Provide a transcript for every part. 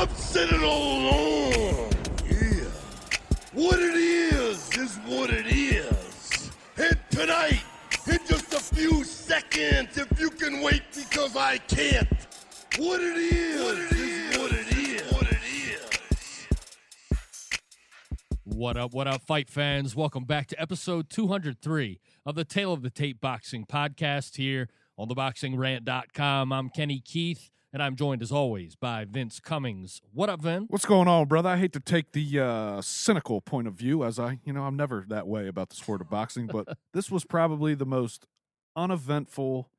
I'm sitting alone. Yeah. What it is is what it is. And tonight, in just a few seconds, if you can wait because I can't. What it is, what it is, what it is, what it is. What up, what up, fight fans? Welcome back to episode 203 of the Tale of the Tape Boxing podcast here on theboxingrant.com. I'm Kenny Keith, and I'm joined as always by Vince Cummings. What up, Vin? What's going on, brother? I hate to take the uh, cynical point of view, as I, you know, I'm never that way about the sport of boxing, but this was probably the most uneventful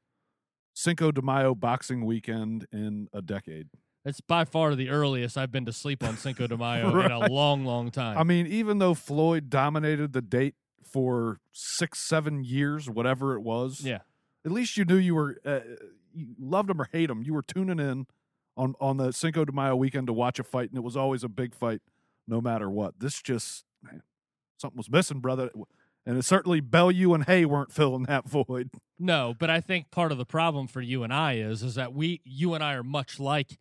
Cinco de Mayo boxing weekend in a decade. It's by far the earliest I've been to sleep on Cinco de Mayo in a long, long time. I mean, even though Floyd dominated the date for six, seven years, whatever it was, yeah. at least you knew you were, uh, you loved him or hate them, you were tuning in on on the Cinco de Mayo weekend to watch a fight, and it was always a big fight, no matter what. This just, man, something was missing, brother. And it certainly Bellew and Haye weren't filling that void. No, but I think part of the problem for you and I is is that we, you and I, are much like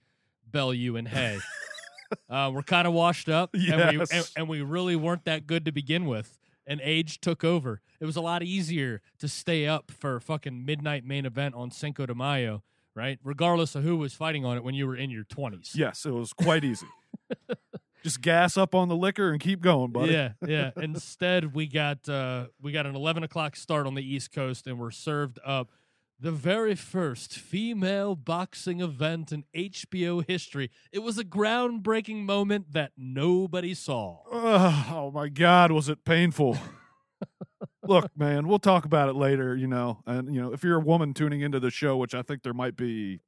Bellew and Haye. uh, we're kind of washed up, and, we, Yes. and, and we really weren't that good to begin with. And age took over. It was a lot easier to stay up for a fucking midnight main event on Cinco de Mayo, right? Regardless of who was fighting on it when you were in your twenties. Yes, it was quite easy. just gas up on the liquor and keep going, buddy. Yeah, yeah. Instead, we got uh, we got an eleven o'clock start on the East Coast, and we're served up the very first female boxing event in HBO history. It was a groundbreaking moment that nobody saw. Ugh, oh my God, was it painful? Look, man, we'll talk about it later, you know. And, you know, if you're a woman tuning into the show, which I think there might be,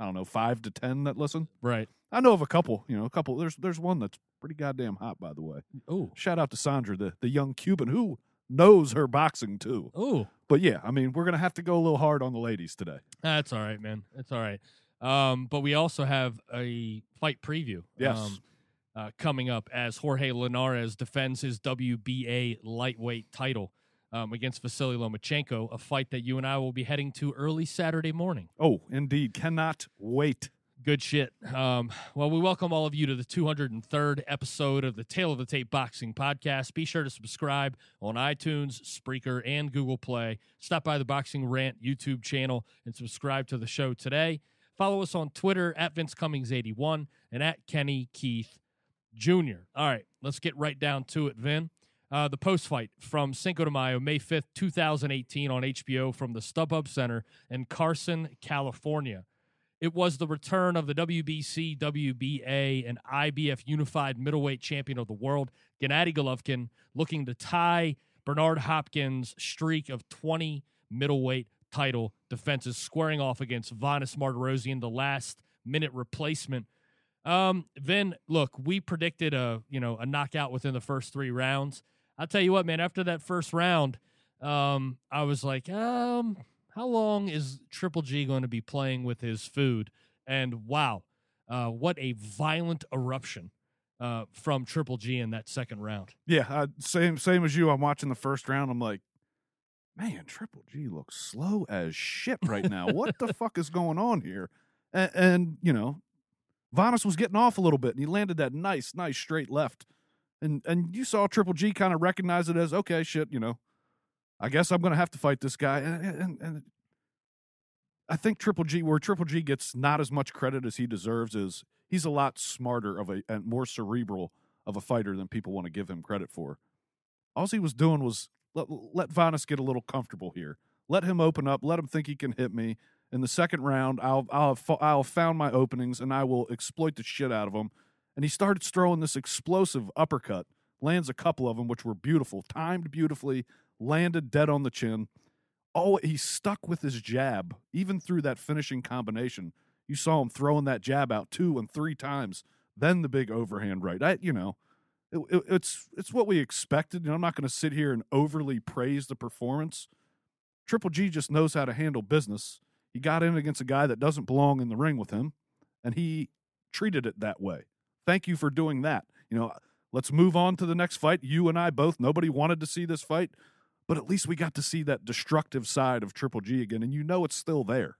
I don't know, five to 10 that listen. Right. I know of a couple, you know, a couple. There's there's one that's pretty goddamn hot, by the way. Oh, Shout out to Sandra, the, the young Cuban who knows her boxing too. oh, But yeah, I mean, we're going to have to go a little hard on the ladies today. that's all right, man. That's all right. Um, but we also have a fight preview. Yes. Um, uh, coming up as Jorge Linares defends his WBA lightweight title um, against Vasily Lomachenko, a fight that you and I will be heading to early Saturday morning. Oh, indeed. Cannot wait. Good shit. Um, well, we welcome all of you to the 203rd episode of the Tale of the Tape Boxing Podcast. Be sure to subscribe on iTunes, Spreaker, and Google Play. Stop by the Boxing Rant YouTube channel and subscribe to the show today. Follow us on Twitter at Vince Cummings81 and at Kenny Keith Jr. All right, let's get right down to it, Vin. Uh, the post fight from Cinco de Mayo, May 5th, 2018, on HBO from the StubHub Center in Carson, California. It was the return of the WBC, WBA, and IBF unified middleweight champion of the world, Gennadiy Golovkin, looking to tie Bernard Hopkins' streak of 20 middleweight title defenses, squaring off against Vanes Martirosyan, the last minute replacement. Um, Vin, look, we predicted a you know a knockout within the first three rounds. I'll tell you what, man. After that first round, um, I was like, um, how long is Triple G going to be playing with his food? And wow, uh, what a violent eruption uh, from Triple G in that second round. Yeah, uh, same same as you. I'm watching the first round. I'm like, man, Triple G looks slow as shit right now. what the fuck is going on here? And, and you know, Vanes was getting off a little bit, and he landed that nice, nice straight left. And and you saw Triple G kind of recognize it as okay, shit. You know, I guess I'm going to have to fight this guy. And, and, and I think Triple G, where Triple G gets not as much credit as he deserves, is he's a lot smarter of a and more cerebral of a fighter than people want to give him credit for. All he was doing was let, let Vanes get a little comfortable here. Let him open up. Let him think he can hit me. In the second round, I'll I'll I'll found my openings and I will exploit the shit out of him. And he started throwing this explosive uppercut. Lands a couple of them, which were beautiful, timed beautifully, landed dead on the chin. Oh, he stuck with his jab even through that finishing combination. You saw him throwing that jab out two and three times. Then the big overhand right. I, you know, it, it, it's it's what we expected. Know, I'm not going to sit here and overly praise the performance. Triple G just knows how to handle business. He got in against a guy that doesn't belong in the ring with him, and he treated it that way. Thank you for doing that. You know, let's move on to the next fight. You and I both. Nobody wanted to see this fight, but at least we got to see that destructive side of Triple G again, and you know it's still there.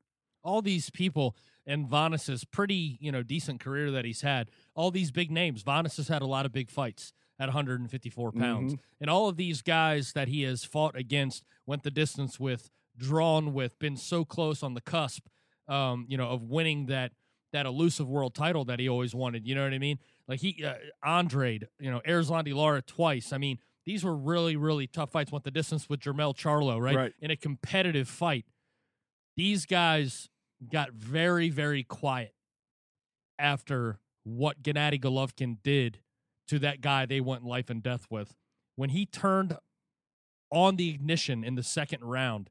all these people and Vanes's pretty, you know, decent career that he's had. All these big names. Vanes has had a lot of big fights at 154 pounds. Mhm. And all of these guys that he has fought against, went the distance with, drawn with, been so close on the cusp, um, you know, of winning that that elusive world title that he always wanted. You know what I mean? Like he, uh, Andre, you know, Erislandy Lara twice. I mean, these were really, really tough fights. Went the distance with Jermall Charlo, right? Right. In a competitive fight. These guys got very, very quiet after what Gennadiy Golovkin did to that guy they went life and death with. When he turned on the ignition in the second round,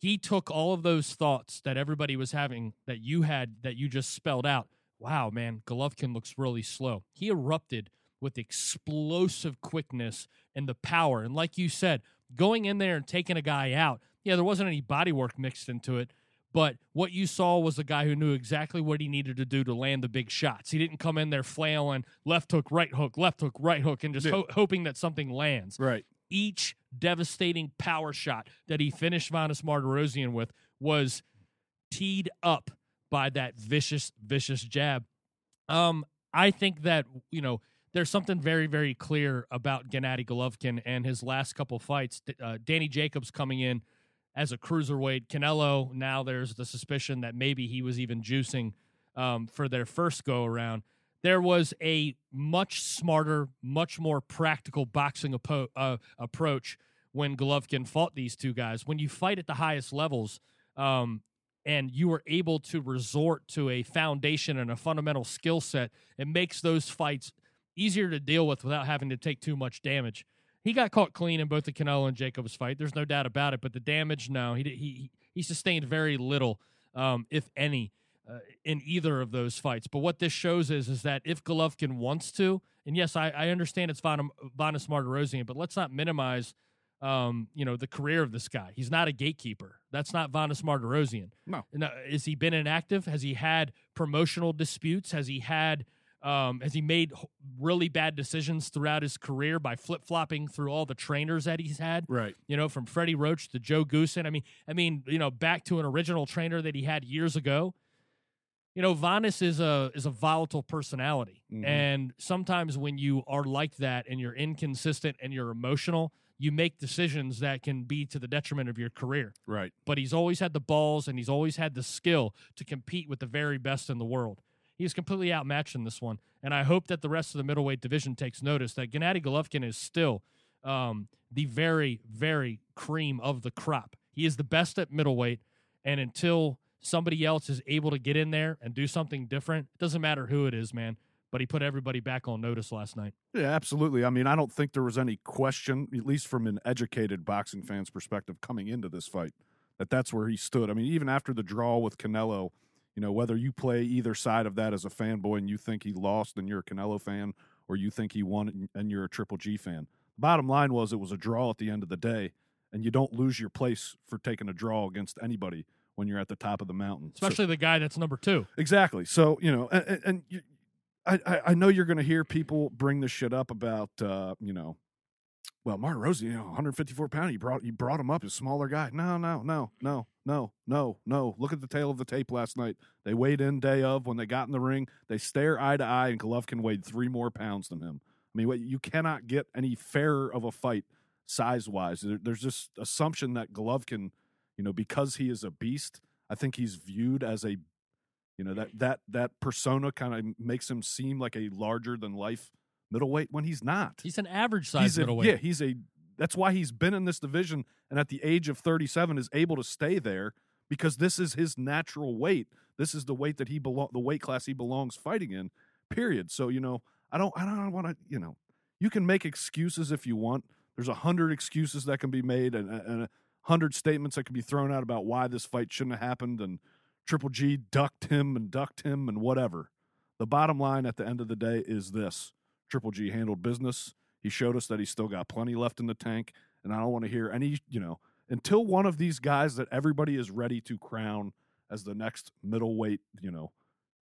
he took all of those thoughts that everybody was having that you had that you just spelled out. Wow, man, Golovkin looks really slow. He erupted with explosive quickness and the power. And like you said, going in there and taking a guy out, yeah, there wasn't any body work mixed into it, but what you saw was a guy who knew exactly what he needed to do to land the big shots. He didn't come in there flailing left hook, right hook, left hook, right hook, and just ho- hoping that something lands Right. each devastating power shot that he finished Vanes Martirosyan with was teed up by that vicious, vicious jab. Um, I think that you know there's something very, very clear about Gennadiy Golovkin and his last couple fights. Uh, Danny Jacobs coming in as a cruiserweight, Canelo. Now there's the suspicion that maybe he was even juicing um, for their first go around. There was a much smarter, much more practical boxing appo- uh, approach when Golovkin fought these two guys. When you fight at the highest levels, um, and you are able to resort to a foundation and a fundamental skill set, it makes those fights easier to deal with without having to take too much damage. He got caught clean in both the Canelo and Jacobs fight. There's no doubt about it. But the damage, no, he he he sustained very little, um, if any, uh, in either of those fights. But what this shows is is that if Golovkin wants to, and yes, I, I understand it's Von, Vanes Martirosyan, but let's not minimize, um, you know, the career of this guy. He's not a gatekeeper. That's not Vanes Martirosyan. No. Now, has he been inactive? Has he had promotional disputes? Has he had um, has he made really bad decisions throughout his career by flip flopping through all the trainers that he's had? Right. You know, from Freddie Roach to Joe Goossen. I mean, I mean, you know, back to an original trainer that he had years ago. You know, Vanes is a is a volatile personality, Mhm. and sometimes when you are like that and you're inconsistent and you're emotional, you make decisions that can be to the detriment of your career Right. but he's always had the balls and he's always had the skill to compete with the very best in the world. He's completely outmatched in this one, and I hope that the rest of the middleweight division takes notice that Gennadiy Golovkin is still um, the very, very cream of the crop. He is the best at middleweight, and until somebody else is able to get in there and do something different, it doesn't matter who it is, man. But he put everybody back on notice last night. Yeah, absolutely. I mean, I don't think there was any question, at least from an educated boxing fan's perspective, coming into this fight, that that's where he stood. I mean, even after the draw with Canelo, you know, whether you play either side of that as a fanboy and you think he lost and you're a Canelo fan, or you think he won and- you're a Triple G fan. Bottom line was it was a draw at the end of the day, and you don't lose your place for taking a draw against anybody when you're at the top of the mountain. So- Especially the guy that's number two. Exactly. So you know, and, and- you, I, I I know you're going to hear people bring this shit up about uh, you know, well, Martirosyan, you know, 154 pound. You brought you brought him up, a smaller guy. No, no, no, no, no, no, no. Look at the tale of the tape last night. They weighed in day of when they got in the ring. They stare eye to eye, and Golovkin weighed three more pounds than him. I mean, what- you cannot get any fairer of a fight size wise. There, there's just assumption that Golovkin, you know, because he is a beast, I think he's viewed as a you know that that that persona kind of makes him seem like a larger than life middleweight when he's not. He's an average size He's a, middleweight. yeah, he's a. That's why he's been in this division, and at the age of 37 is able to stay there because this is his natural weight. This is the weight that he belong, the weight class he belongs fighting in. Period. So you know, I don't, I don't want to, you know, you can make excuses if you want. There's a hundred excuses that can be made, and, and a hundred statements that can be thrown out about why this fight shouldn't have happened, and Triple G ducked him and ducked him and whatever. The bottom line at the end of the day is this Triple G handled business. He showed us that he's still got plenty left in the tank. And I don't want to hear any, you know, until one of these guys that everybody is ready to crown as the next middleweight, you know,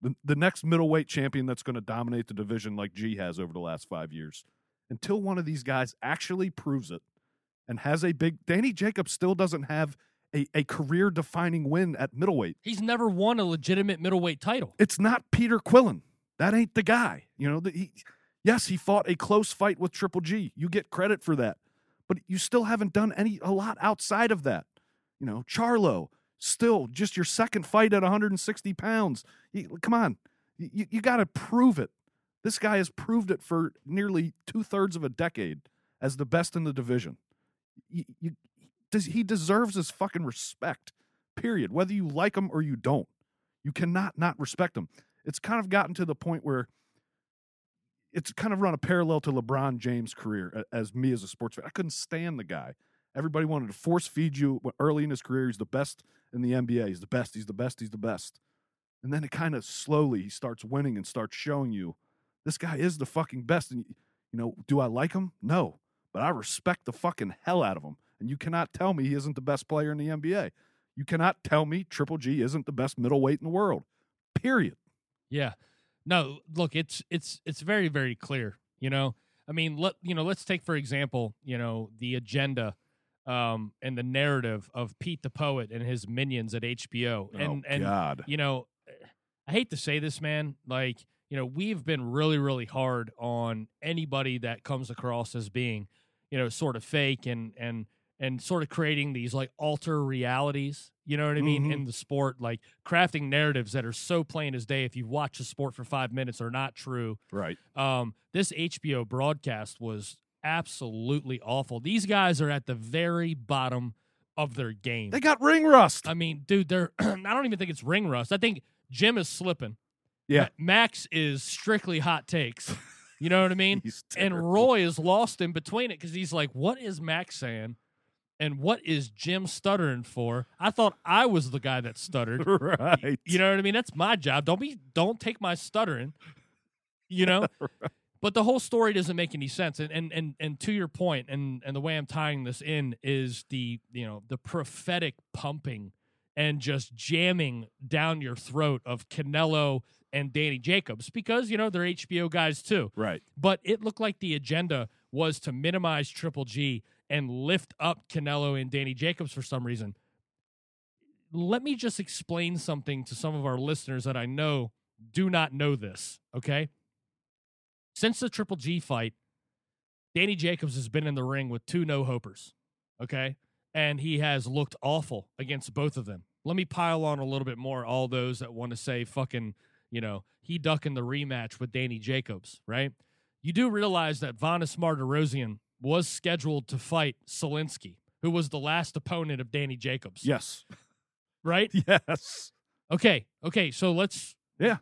the, the next middleweight champion that's going to dominate the division like G has over the last five years. Until one of these guys actually proves it and has a big Danny Jacobs still doesn't have a, a career defining win at middleweight. He's never won a legitimate middleweight title. It's not Peter Quillin. That ain't the guy. You know, the, he, yes, he fought a close fight with Triple G. You get credit for that. But you still haven't done any a lot outside of that. You know, Charlo, still just your second fight at 160 pounds. Come on. You, you got to prove it. This guy has proved it for nearly two thirds of a decade as the best in the division. You, you, does, he deserves his fucking respect, period. Whether you like him or you don't, you cannot not respect him. It's kind of gotten to the point where it's kind of run a parallel to LeBron James' career as me as a sports fan. I couldn't stand the guy. Everybody wanted to force feed you early in his career. He's the best in the NBA. He's the best. He's the best. He's the best. And then it kind of slowly he starts winning and starts showing you this guy is the fucking best. And you know, do I like him? No, but I respect the fucking hell out of him. And you cannot tell me he isn't the best player in the NBA. You cannot tell me Triple G isn't the best middleweight in the world. Period. Yeah. No, look, it's it's it's very very clear, you know. I mean, let you know, let's take for example, you know, the agenda um and the narrative of Pete the Poet and his minions at HBO. And oh, and God. you know, I hate to say this, man, like, you know, we've been really really hard on anybody that comes across as being, you know, sort of fake and and and sort of creating these like alter realities you know what i mean Mhm. in the sport like crafting narratives that are so plain as day if you watch the sport for five minutes are not true Right. um, this hbo broadcast was absolutely awful these guys are at the very bottom of their game They got ring rust. i mean dude they're i don't even think it's ring rust i think jim is slipping Yeah. Max is strictly hot takes you know what i mean and. Roy is lost in between it because he's like, "What is Max saying?" And what is Jim stuttering for? I thought I was the guy that stuttered. right. You know what I mean? That's my job. Don't be don't take my stuttering. You know? But the whole story doesn't make any sense. And and and, and to your point, and, and the way I'm tying this in is the you know, the prophetic pumping and just jamming down your throat of Canelo and Danny Jacobs because, you know, they're HBO guys too right. but it looked like the agenda was to minimize Triple G and lift up Canelo and Danny Jacobs for some reason. Let me just explain something to some of our listeners that I know do not know this, okay? Since the Triple G fight, Danny Jacobs has been in the ring with two no hopers, okay? And he has looked awful against both of them. Let me pile on a little bit more, all those that want to say fucking, you know, he ducking the rematch with Danny Jacobs, right? You do realize that Vanes Martirosyan was scheduled to fight Solinsky, who was the last opponent of Danny Jacobs, Yes. right? Yes. Okay, okay, so let's. Yeah.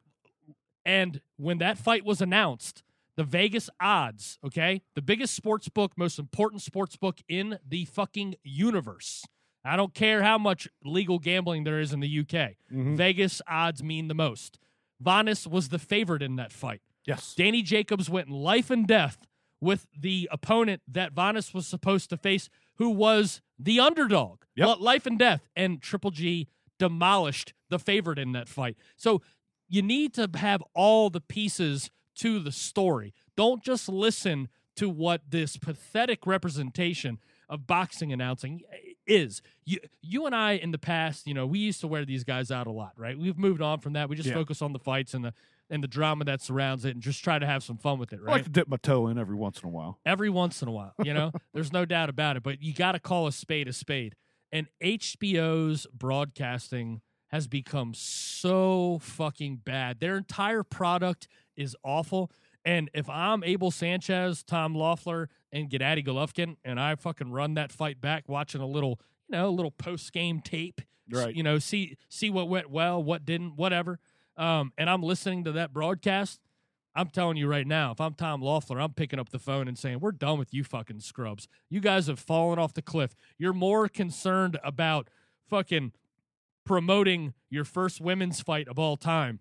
And when that fight was announced, the Vegas odds, okay, the biggest sports book, most important sports book in the fucking universe. I don't care how much legal gambling there is in the UK. Mhm. Vegas odds mean the most. Vanes was the favorite in that fight. Yes. Danny Jacobs went life and death with the opponent that Vanes was supposed to face, who was the underdog. Yep. Li- Life and death. And Triple G demolished the favorite in that fight. So you need to have all the pieces to the story. Don't just listen to what this pathetic representation of boxing announcing is. You you and I in the past, you know, we used to wear these guys out a lot, right? We've moved on from that. We just Yeah. focus on the fights and the and the drama that surrounds it and just try to have some fun with it, right? I like to dip my toe in every once in a while. Every once in a while, you know? There's no doubt about it, but you got to call a spade a spade. And HBO's broadcasting has become so fucking bad. Their entire product is awful. And if I'm Abel Sanchez, Tom Loeffler, and Gennadiy Golovkin, and I fucking run that fight back, watching a little, you know, a little post game tape, Right. You know, see see what went well, what didn't, whatever. Um, and I'm listening to that broadcast. I'm telling you right now, if I'm Tom Loeffler, I'm picking up the phone and saying, We're done with you fucking scrubs. You guys have fallen off the cliff. You're more concerned about fucking promoting your first women's fight of all time.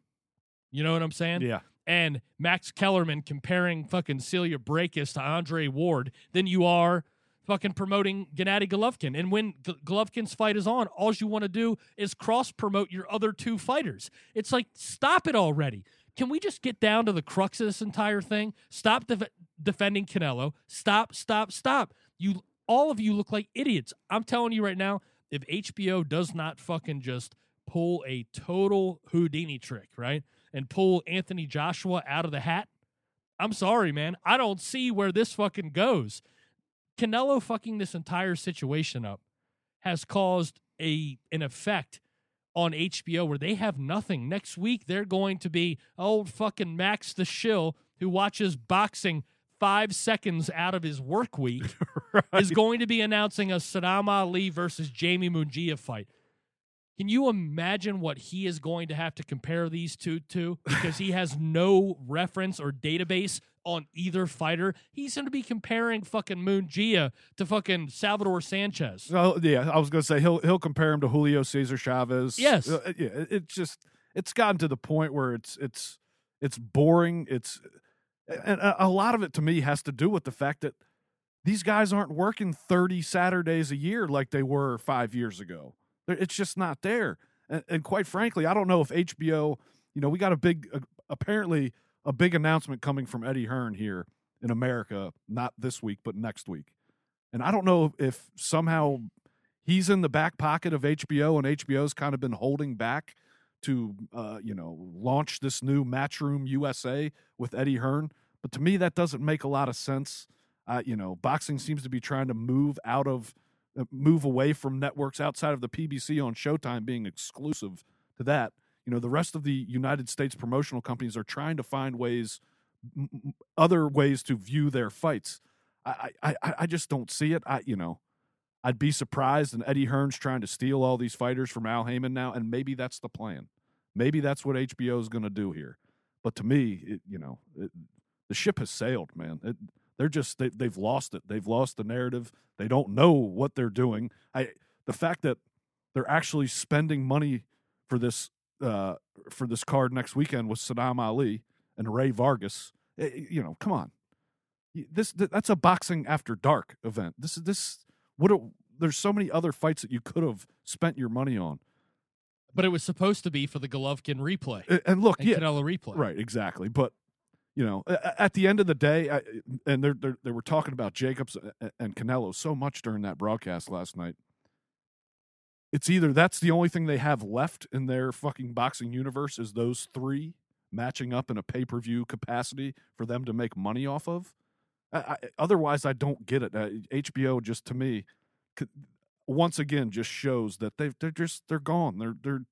You know what I'm saying? Yeah. And Max Kellerman comparing fucking Cecilia Braekhus to Andre Ward than you are fucking promoting Gennadiy Golovkin. And when G- Golovkin's fight is on, all you want to do is cross promote your other two fighters. It's like, stop it already. Can we just get down to the crux of this entire thing? Stop def- defending Canelo. Stop, stop, stop. You all of you look like idiots. I'm telling you right now, if HBO does not fucking just pull a total Houdini trick, right? And pull Anthony Joshua out of the hat, I'm sorry, man. I don't see where this fucking goes. Canelo fucking this entire situation up has caused a an effect on HBO where they have nothing. Next week they're going to be old fucking Max the Shill who watches boxing five seconds out of his work week right. is going to be announcing a Saddam Ali versus Jaime Munguia fight. Can you imagine what he is going to have to compare these two to? Because he has no reference or database on either fighter. He's going to be comparing fucking Munguia to fucking Salvador Sanchez. Oh yeah, I was gonna say he'll he'll compare him to Julio Cesar Chavez. Yes. Uh, yeah. it- It's just it's gotten to the point where it's it's it's boring. It's and a a lot of it to me has to do with the fact that these guys aren't working thirty Saturdays a year like they were five years ago. It's just not there. And, and quite frankly, I don't know if HBO. You know, we got a big uh, apparently a big announcement coming from Eddie Hearn here in America, not this week but next week. And I don't know if somehow he's in the back pocket of HBO and HBO's kind of been holding back to uh, you know launch this new Matchroom USA with Eddie Hearn. But to me, that doesn't make a lot of sense. Uh, you know, boxing seems to be trying to move out of uh, move away from networks outside of the PBC on Showtime being exclusive to that. You know, the rest of the United States promotional companies are trying to find ways, other ways to view their fights. I, I, I I just don't see it. I, you know, I'd be surprised. And Eddie Hearn's trying to steal all these fighters from Al Haymon now, and maybe that's the plan. Maybe that's what HBO is going to do here. But to me, it, you know, it, the ship has sailed, man. It, they're just they, they've lost it. They've lost the narrative. They don't know what they're doing. I the fact that they're actually spending money for this uh, for this card next weekend with Saddam Ali and Ray Vargas. eh, You know, come on. this that's a boxing after dark event. This is this what a, there's so many other fights that you could have spent your money on. But it was supposed to be for the Golovkin replay And look, and yeah, Canelo replay. Right, exactly. But you know, at the end of the day, I, and they're, they're, were talking about Jacobs and Canelo so much during that broadcast last night. It's either that's the only thing they have left in their fucking boxing universe is those three matching up in a pay per view capacity for them to make money off of. I, I, otherwise, I don't get it. Uh, HBO just to me, c- once again, just shows that they they're just they're gone. They're they're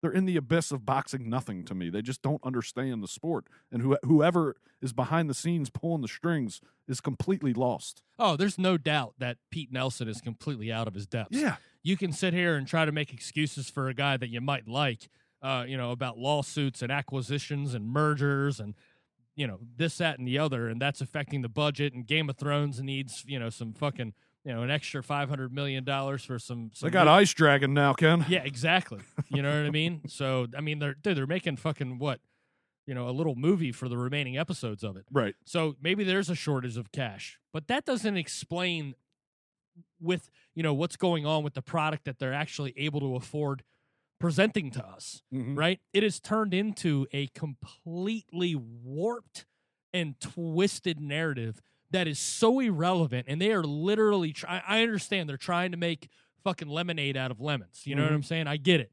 they're in the abyss of boxing nothing to me. They just don't understand the sport, and who, whoever is behind the scenes pulling the strings is completely lost. Oh, there's no doubt that Pete Nelson is completely out of his depth. Yeah, you can sit here and try to make excuses for a guy that you might like, uh, you know, about lawsuits and acquisitions and mergers and you know this, that, and the other, and that's affecting the budget. And Game of Thrones needs you know some fucking you know an extra five hundred million dollars for some. some they got Ice Dragon now, Ken. Yeah, exactly. You know what I mean? So I mean, they're dude, they're making fucking what, you know, a little movie for the remaining episodes of it. Right. So maybe there's a shortage of cash, but that doesn't explain with you know what's going on with the product that they're actually able to afford presenting to us. Mhm. Right? It has turned into a completely warped and twisted narrative that is so irrelevant, and they are literally. Try- I understand they're trying to make fucking lemonade out of lemons. You know what Mhm. I'm saying? I get it.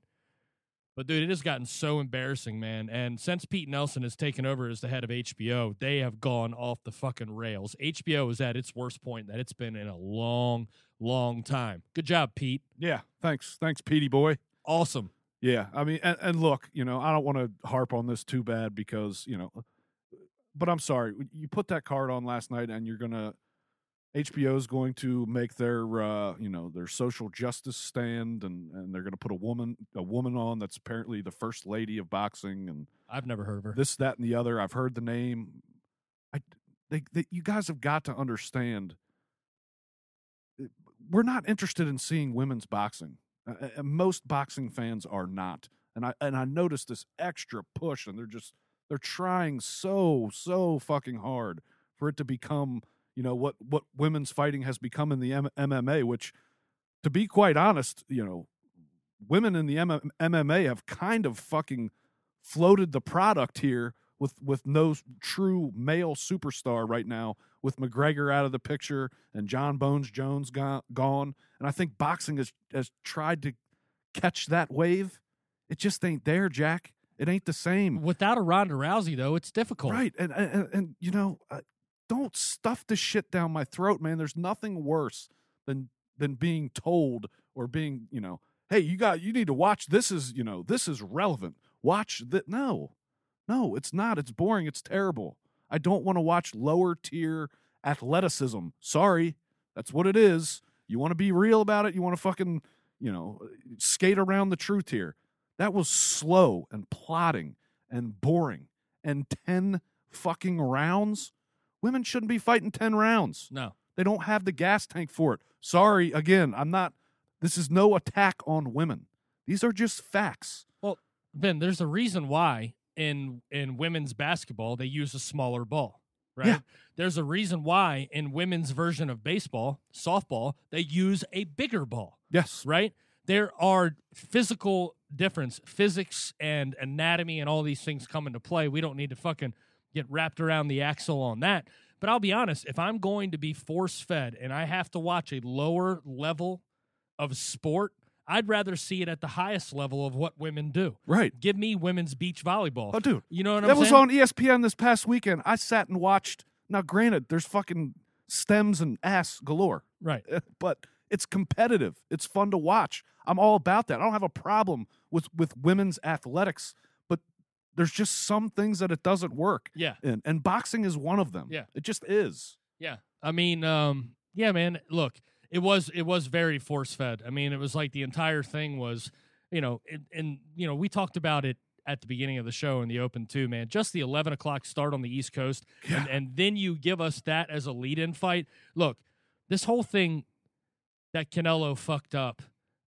But dude, it has gotten so embarrassing, man. And since Pete Nelson has taken over as the head of HBO, they have gone off the fucking rails. HBO is at its worst point that it's been in a long, long time. Good job, Pete. Yeah. Thanks. Thanks, Petey boy. Awesome. Yeah, I mean, and, and look, you know, I don't want to harp on this too bad because you know, but I'm sorry, you put that card on last night, and you're gonna HBO is going to make their uh, you know their social justice stand, and and they're gonna put a woman a woman on that's apparently the first lady of boxing, and I've never heard of her. this that and the other. I've heard the name. I they, they you guys have got to understand. uh, We're not interested in seeing women's boxing. Uh, most boxing fans are not, and I and I noticed this extra push, and they're just they're trying so so fucking hard for it to become you know what what women's fighting has become in the M- MMA, which, to be quite honest, you know, women in the M- MMA have kind of fucking floated the product here with with no true male superstar right now, with McGregor out of the picture and Jon Bones Jones gone, gone. And I think boxing has has tried to catch that wave. It just ain't there, Jack. It ain't the same. Without a Ronda Rousey, though, it's difficult. Right. And, and, and- you know, uh, don't stuff the shit down my throat, man. There's nothing worse than than being told or being, you know, hey, you got you need to watch this is, you know, this is relevant. Watch that. No. No, it's not. It's boring. It's terrible. I don't want to watch lower tier athleticism. Sorry. That's what it is. You want to be real about it? You want to fucking, you know, skate around the truth here. That was slow and plotting and boring and 10 fucking rounds. Women shouldn't be fighting 10 rounds. No. They don't have the gas tank for it. Sorry, again, I'm not, this is no attack on women. These are just facts. Well, Ben, there's a reason why in in women's basketball they use a smaller ball, right? Yeah. There's a reason why in women's version of baseball, softball, they use a bigger ball, Yes. right? There are physical difference, physics and anatomy and all these things come into play. We don't need to fucking get wrapped around the axle on that. But I'll be honest, if I'm going to be force fed and I have to watch a lower level of sport, I'd rather see it at the highest level of what women do. Right. Give me women's beach volleyball. Oh, dude. You know what that I'm was on ESPN this past weekend. I sat and watched. Now, granted, there's fucking stems and ass galore, right. but it's competitive. It's fun to watch. I'm all about that. I don't have a problem with with women's athletics, but there's just some things that it doesn't work Yeah. in, and boxing is one of them. Yeah. it just is. Yeah. I mean, um, yeah, man. Look, it was it was very force fed. I mean, it was like the entire thing was, you know, and, and you know, we talked about it at the beginning of the show in the open too, man. Just the eleven o'clock start on the East Coast, and, and then you give us that as a lead-in fight. Look, this whole thing that Canelo fucked up.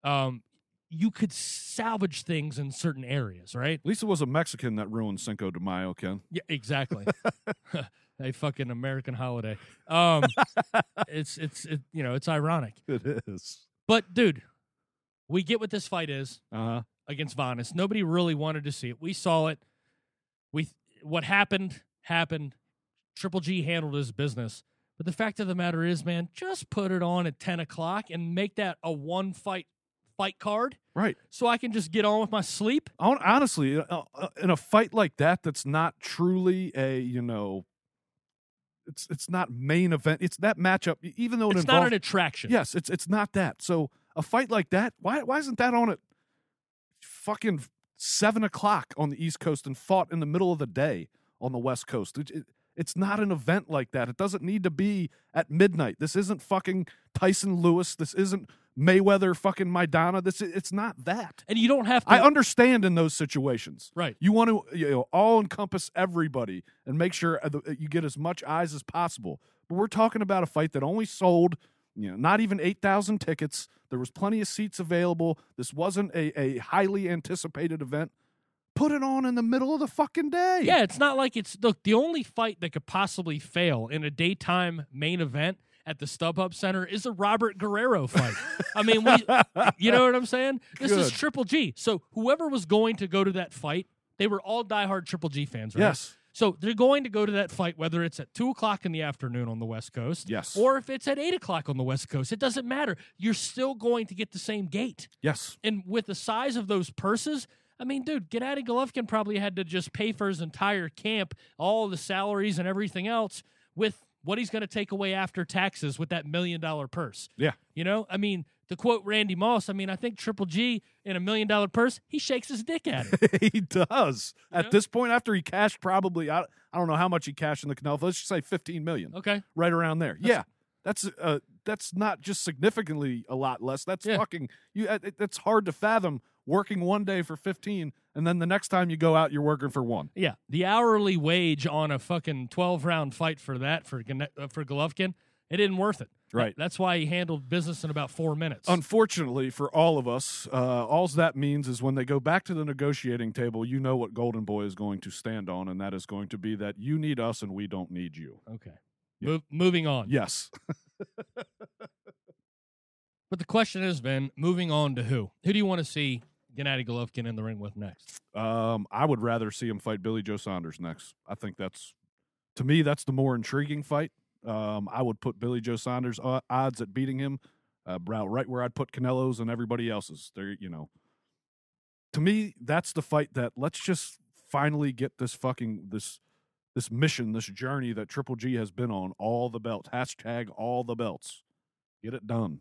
Um, you could salvage things in certain areas, right? At least it was a Mexican that ruined Cinco de Mayo, Ken. Yeah, exactly. a fucking American holiday. Um, it's it's it, you know it's ironic, It is. but dude, we get what this fight is Uh huh. against Vanes. Nobody really wanted to see it. We saw it. We what happened happened. Triple G handled his business. But the fact of the matter is, man, just put it on at ten o'clock and make that a one fight fight card, Right. so I can just get on with my sleep. Honestly, uh, uh, in a fight like that, that's not truly a you know. It's it's not main event. It's that matchup, even though it It's involves. not an attraction. yes, it's it's not that. So a fight like that, why why isn't that on at fucking seven o'clock on the East Coast and fought in the middle of the day on the West Coast? It, it- it's not an event like that. It doesn't need to be at midnight. This isn't fucking Tyson Lewis. This isn't Mayweather fucking Maidana. This it's not that. and you don't have to. I understand in those situations. right. You want to you know all encompass everybody and make sure uh, you get as much eyes as possible. But we're talking about a fight that only sold, you know, not even 8,000 tickets. There was plenty of seats available. This wasn't a, a highly anticipated event. Put it on in the middle of the fucking day. Yeah, it's not like it's look the only fight that could possibly fail in a daytime main event at the StubHub Center is a Robert Guerrero fight. I mean, we, you know what I'm saying? This is Triple G. So whoever was going to go to that fight, they were all diehard Triple G fans, right? Yes. So they're going to go to that fight whether it's at two o'clock in the afternoon on the West Coast, Yes. or if it's at eight o'clock on the West Coast. It doesn't matter. You're still going to get the same gate. Yes. And with the size of those purses, I mean, dude, Gennadiy Golovkin probably had to just pay for his entire camp, all the salaries and everything else, with what he's going to take away after taxes with that million dollar purse. Yeah. You know, I mean, to quote Randy Moss, I mean, I think Triple G in a million dollar purse, he shakes his dick at it. he does. At know? this point, after he cashed probably, I, I don't know how much he cashed in the Canelo. Let's just say 15 million. Okay. right around there. yeah, that's uh, that's not just significantly a lot less. That's Yeah. fucking you. uh, That's hard to fathom. Working one day for fifteen, and then the next time you go out, you're working for one. Yeah. The hourly wage on a fucking 12 round fight for that, for, uh, for Golovkin, it isn't worth it. Right. That's why he handled business in about four minutes. Unfortunately for all of us, uh, all that means is when they go back to the negotiating table, you know what Golden Boy is going to stand on, and that is going to be that you need us and we don't need you. okay. Yeah. Mo- moving on. Yes, But the question is, Ben, moving on to who? Who do you want to see Gennadiy Golovkin in the ring with next? Um, I would rather see him fight Billy Joe Saunders next. I think that's, to me, that's the more intriguing fight. Um, I would put Billy Joe Saunders uh, odds at beating him, uh, right where I'd put Canelo's and everybody else's. There, you know. To me, that's the fight that let's just finally get this fucking this this mission, this journey that Triple G has been on, all the belts. Hashtag all the belts. Get it done.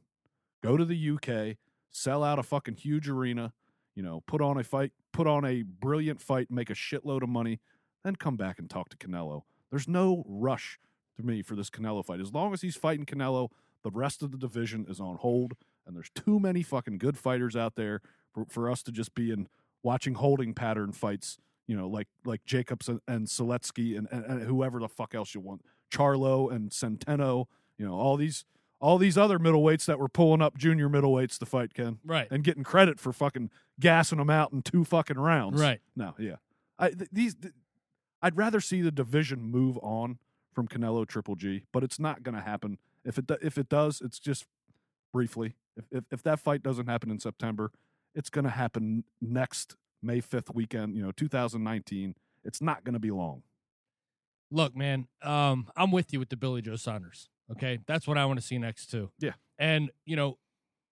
Go to the UK, sell out a fucking huge arena, you know, put on a fight, put on a brilliant fight, make a shitload of money, then come back and talk to Canelo. There's no rush to me for this Canelo fight. As long as he's fighting Canelo, the rest of the division is on hold, and there's too many fucking good fighters out there for, for us to just be in watching holding pattern fights. You know, like like Jacobs and, and Seletsky and, and, and whoever the fuck else you want, Charlo and Centeno. You know, all these all these other middleweights that were pulling up junior middleweights to fight Ken, right, and getting credit for fucking gassing them out in two fucking rounds, right? No, yeah, I th- these. Th- I'd rather see the division move on from Canelo Triple G, but it's not going to happen. If it do, if it does, it's just briefly. If, if if that fight doesn't happen in September, it's going to happen next May fifth weekend. You know, 2019. It's not going to be long. Look, man, um, I'm with you with the Billy Joe Saunders. Okay, that's what I want to see next too. Yeah, and you know,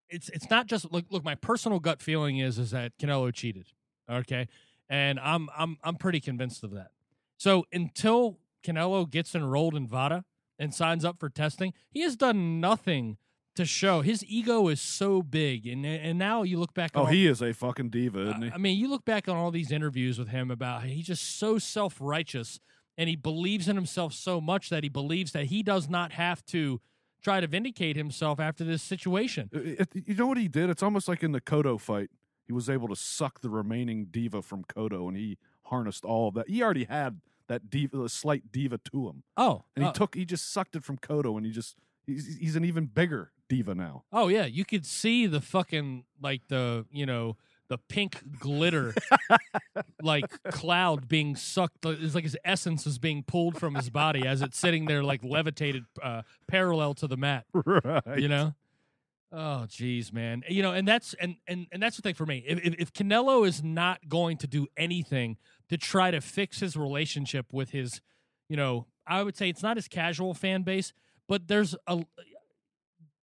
it's it's not just look. Look, my personal gut feeling is is that Canelo cheated. Okay, and I'm I'm I'm pretty convinced of that. So until Canelo gets enrolled in VADA and signs up for testing, he has done nothing to show his ego is so big and and now you look back oh he is a fucking diva isn't he i mean you look back on all these interviews with him about he's just so self-righteous and he believes in himself so much that he believes that he does not have to try to vindicate himself after this situation it, it, you know what he did it's almost like in the Cotto fight he was able to suck the remaining diva from Cotto and he harnessed all of that he already had that diva, slight diva to him. Oh, and he uh, took, he just sucked it from Cotto, and he just he's, he's an even bigger diva now. Oh yeah, you could see the fucking like the you know the pink glitter like cloud being sucked. It's like his essence is being pulled from his body as it's sitting there like levitated uh, parallel to the mat. Right. You know. Oh jeez man. You know, and that's and and and that's the thing for me. If, if if Canelo is not going to do anything to try to fix his relationship with his, you know, I would say it's not his casual fan base, but there's a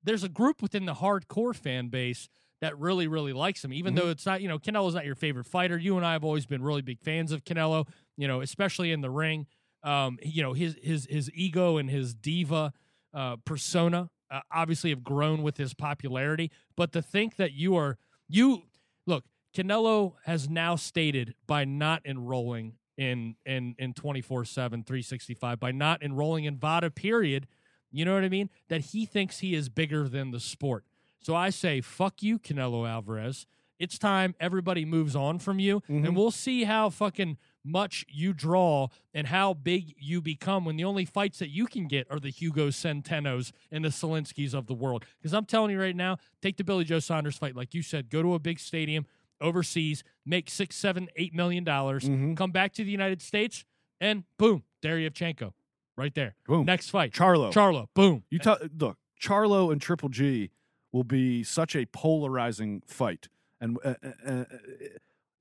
there's a group within the hardcore fan base that really really likes him even mm-hmm. though it's not you know Canelo's not your favorite fighter you and I have always been really big fans of Canelo you know especially in the ring um you know his his his ego and his diva uh persona uh, obviously have grown with his popularity. But to think that you are you look, Canelo has now stated by not enrolling in in in 24/7 365 by not enrolling in VADA period, you know what I mean? That he thinks he is bigger than the sport. So I say fuck you Canelo Alvarez. It's time everybody moves on from you mm-hmm. and we'll see how fucking much you draw and how big you become when the only fights that you can get are the Hugo Centenos and the Zelenskys of the world. Because I'm telling you right now, take the Billy Joe Saunders fight, like you said, go to a big stadium overseas, make six, seven, eight million dollars, mm-hmm. come back to the United States, and boom, Derevyanchenko, right there. Boom. Next fight, Charlo. Charlo. Boom. You t- look, Charlo and Triple G will be such a polarizing fight, and uh, uh, uh,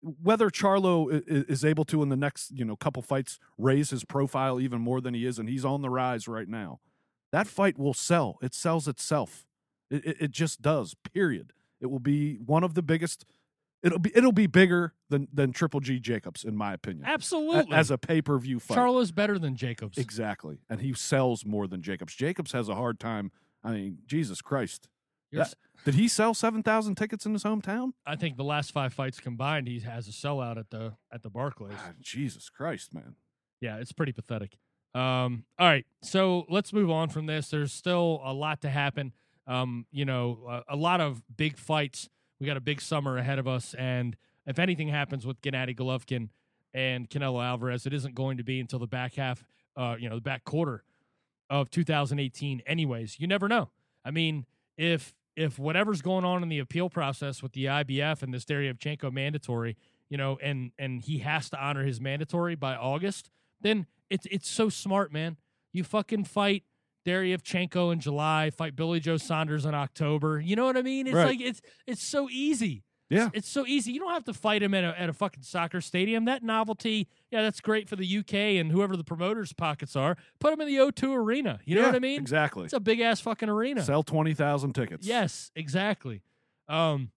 whether Charlo is able to in the next you know couple fights raise his profile even more than he is, and he's on the rise right now. That fight will sell. It sells itself. It, it, it just does. Period. It will be one of the biggest. It'll be it'll be bigger than than Triple G Jacobs in my opinion. Absolutely. as a pay per view fight, Charlo's better than Jacobs. Exactly, and he sells more than Jacobs. Jacobs has a hard time. I mean, Jesus Christ. That, did he sell seven thousand tickets in his hometown? I think the last five fights combined, he has a sellout at the at the Barclays. God, Jesus Christ, man! Yeah, it's pretty pathetic. Um, all right, so let's move on from this. There's still a lot to happen. Um, you know, a, a lot of big fights. We got a big summer ahead of us, and if anything happens with Gennadiy Golovkin and Canelo Alvarez, it isn't going to be until the back half, uh, you know, the back quarter of 2018. Anyways, you never know. I mean, if if whatever's going on in the appeal process with the IBF and this Derevyanchenko mandatory, you know, and and he has to honor his mandatory by August, then it's it's so smart, man. You fucking fight Derevyanchenko in July, fight Billy Joe Saunders in October. You know what I mean? It's right. like it's it's so easy. Yeah. It's so easy. You don't have to fight him at a, at a fucking soccer stadium. That novelty, yeah, that's great for the UK and whoever the promoters' pockets are. Put him in the O2 Arena. You know Yeah, what I mean? Exactly. It's a big ass fucking arena. Sell 20,000 tickets. Yes, exactly. Um,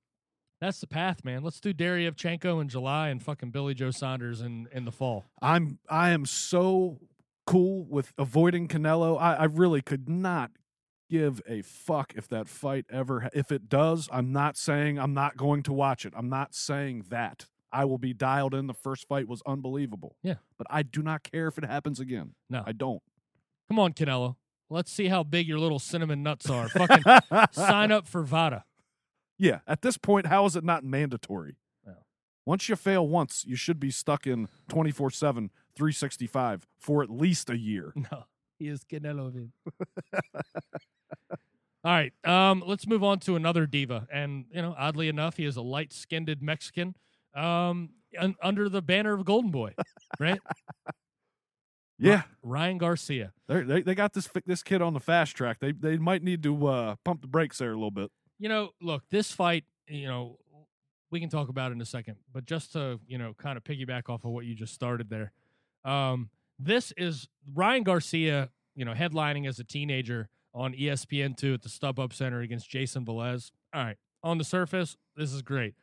that's the path, man. Let's do Daryevchenko in July and fucking Billy Joe Saunders in, in the fall. I'm I am so cool with avoiding Canelo. I, I really could not give a fuck if that fight ever if it does. I'm not saying I'm not going to watch it. I'm not saying that. I will be dialed in. The first fight was unbelievable. Yeah. But I do not care if it happens again. No. I don't. Come on, Canelo. Let's see how big your little cinnamon nuts are. Fucking sign up for VADA. Yeah. At this point, how is it not mandatory? No. Once you fail once, you should be stuck in 24 7, 365 for at least a year. No, he is Canelo. All right, um, let's move on to another diva, and you know, oddly enough, he is a light-skinned Mexican, um, un- under the banner of Golden Boy, right? Yeah. Ryan Garcia. They're, they they got this this kid on the fast track. They they might need to uh, pump the brakes there a little bit. You know, look, this fight, you know, we can talk about it in a second, but just to you know, kind of piggyback off of what you just started there, um, this is Ryan Garcia, you know, headlining as a teenager on E ESPN two at the StubHub Center against Jason Velez. All right, on the surface, this is great.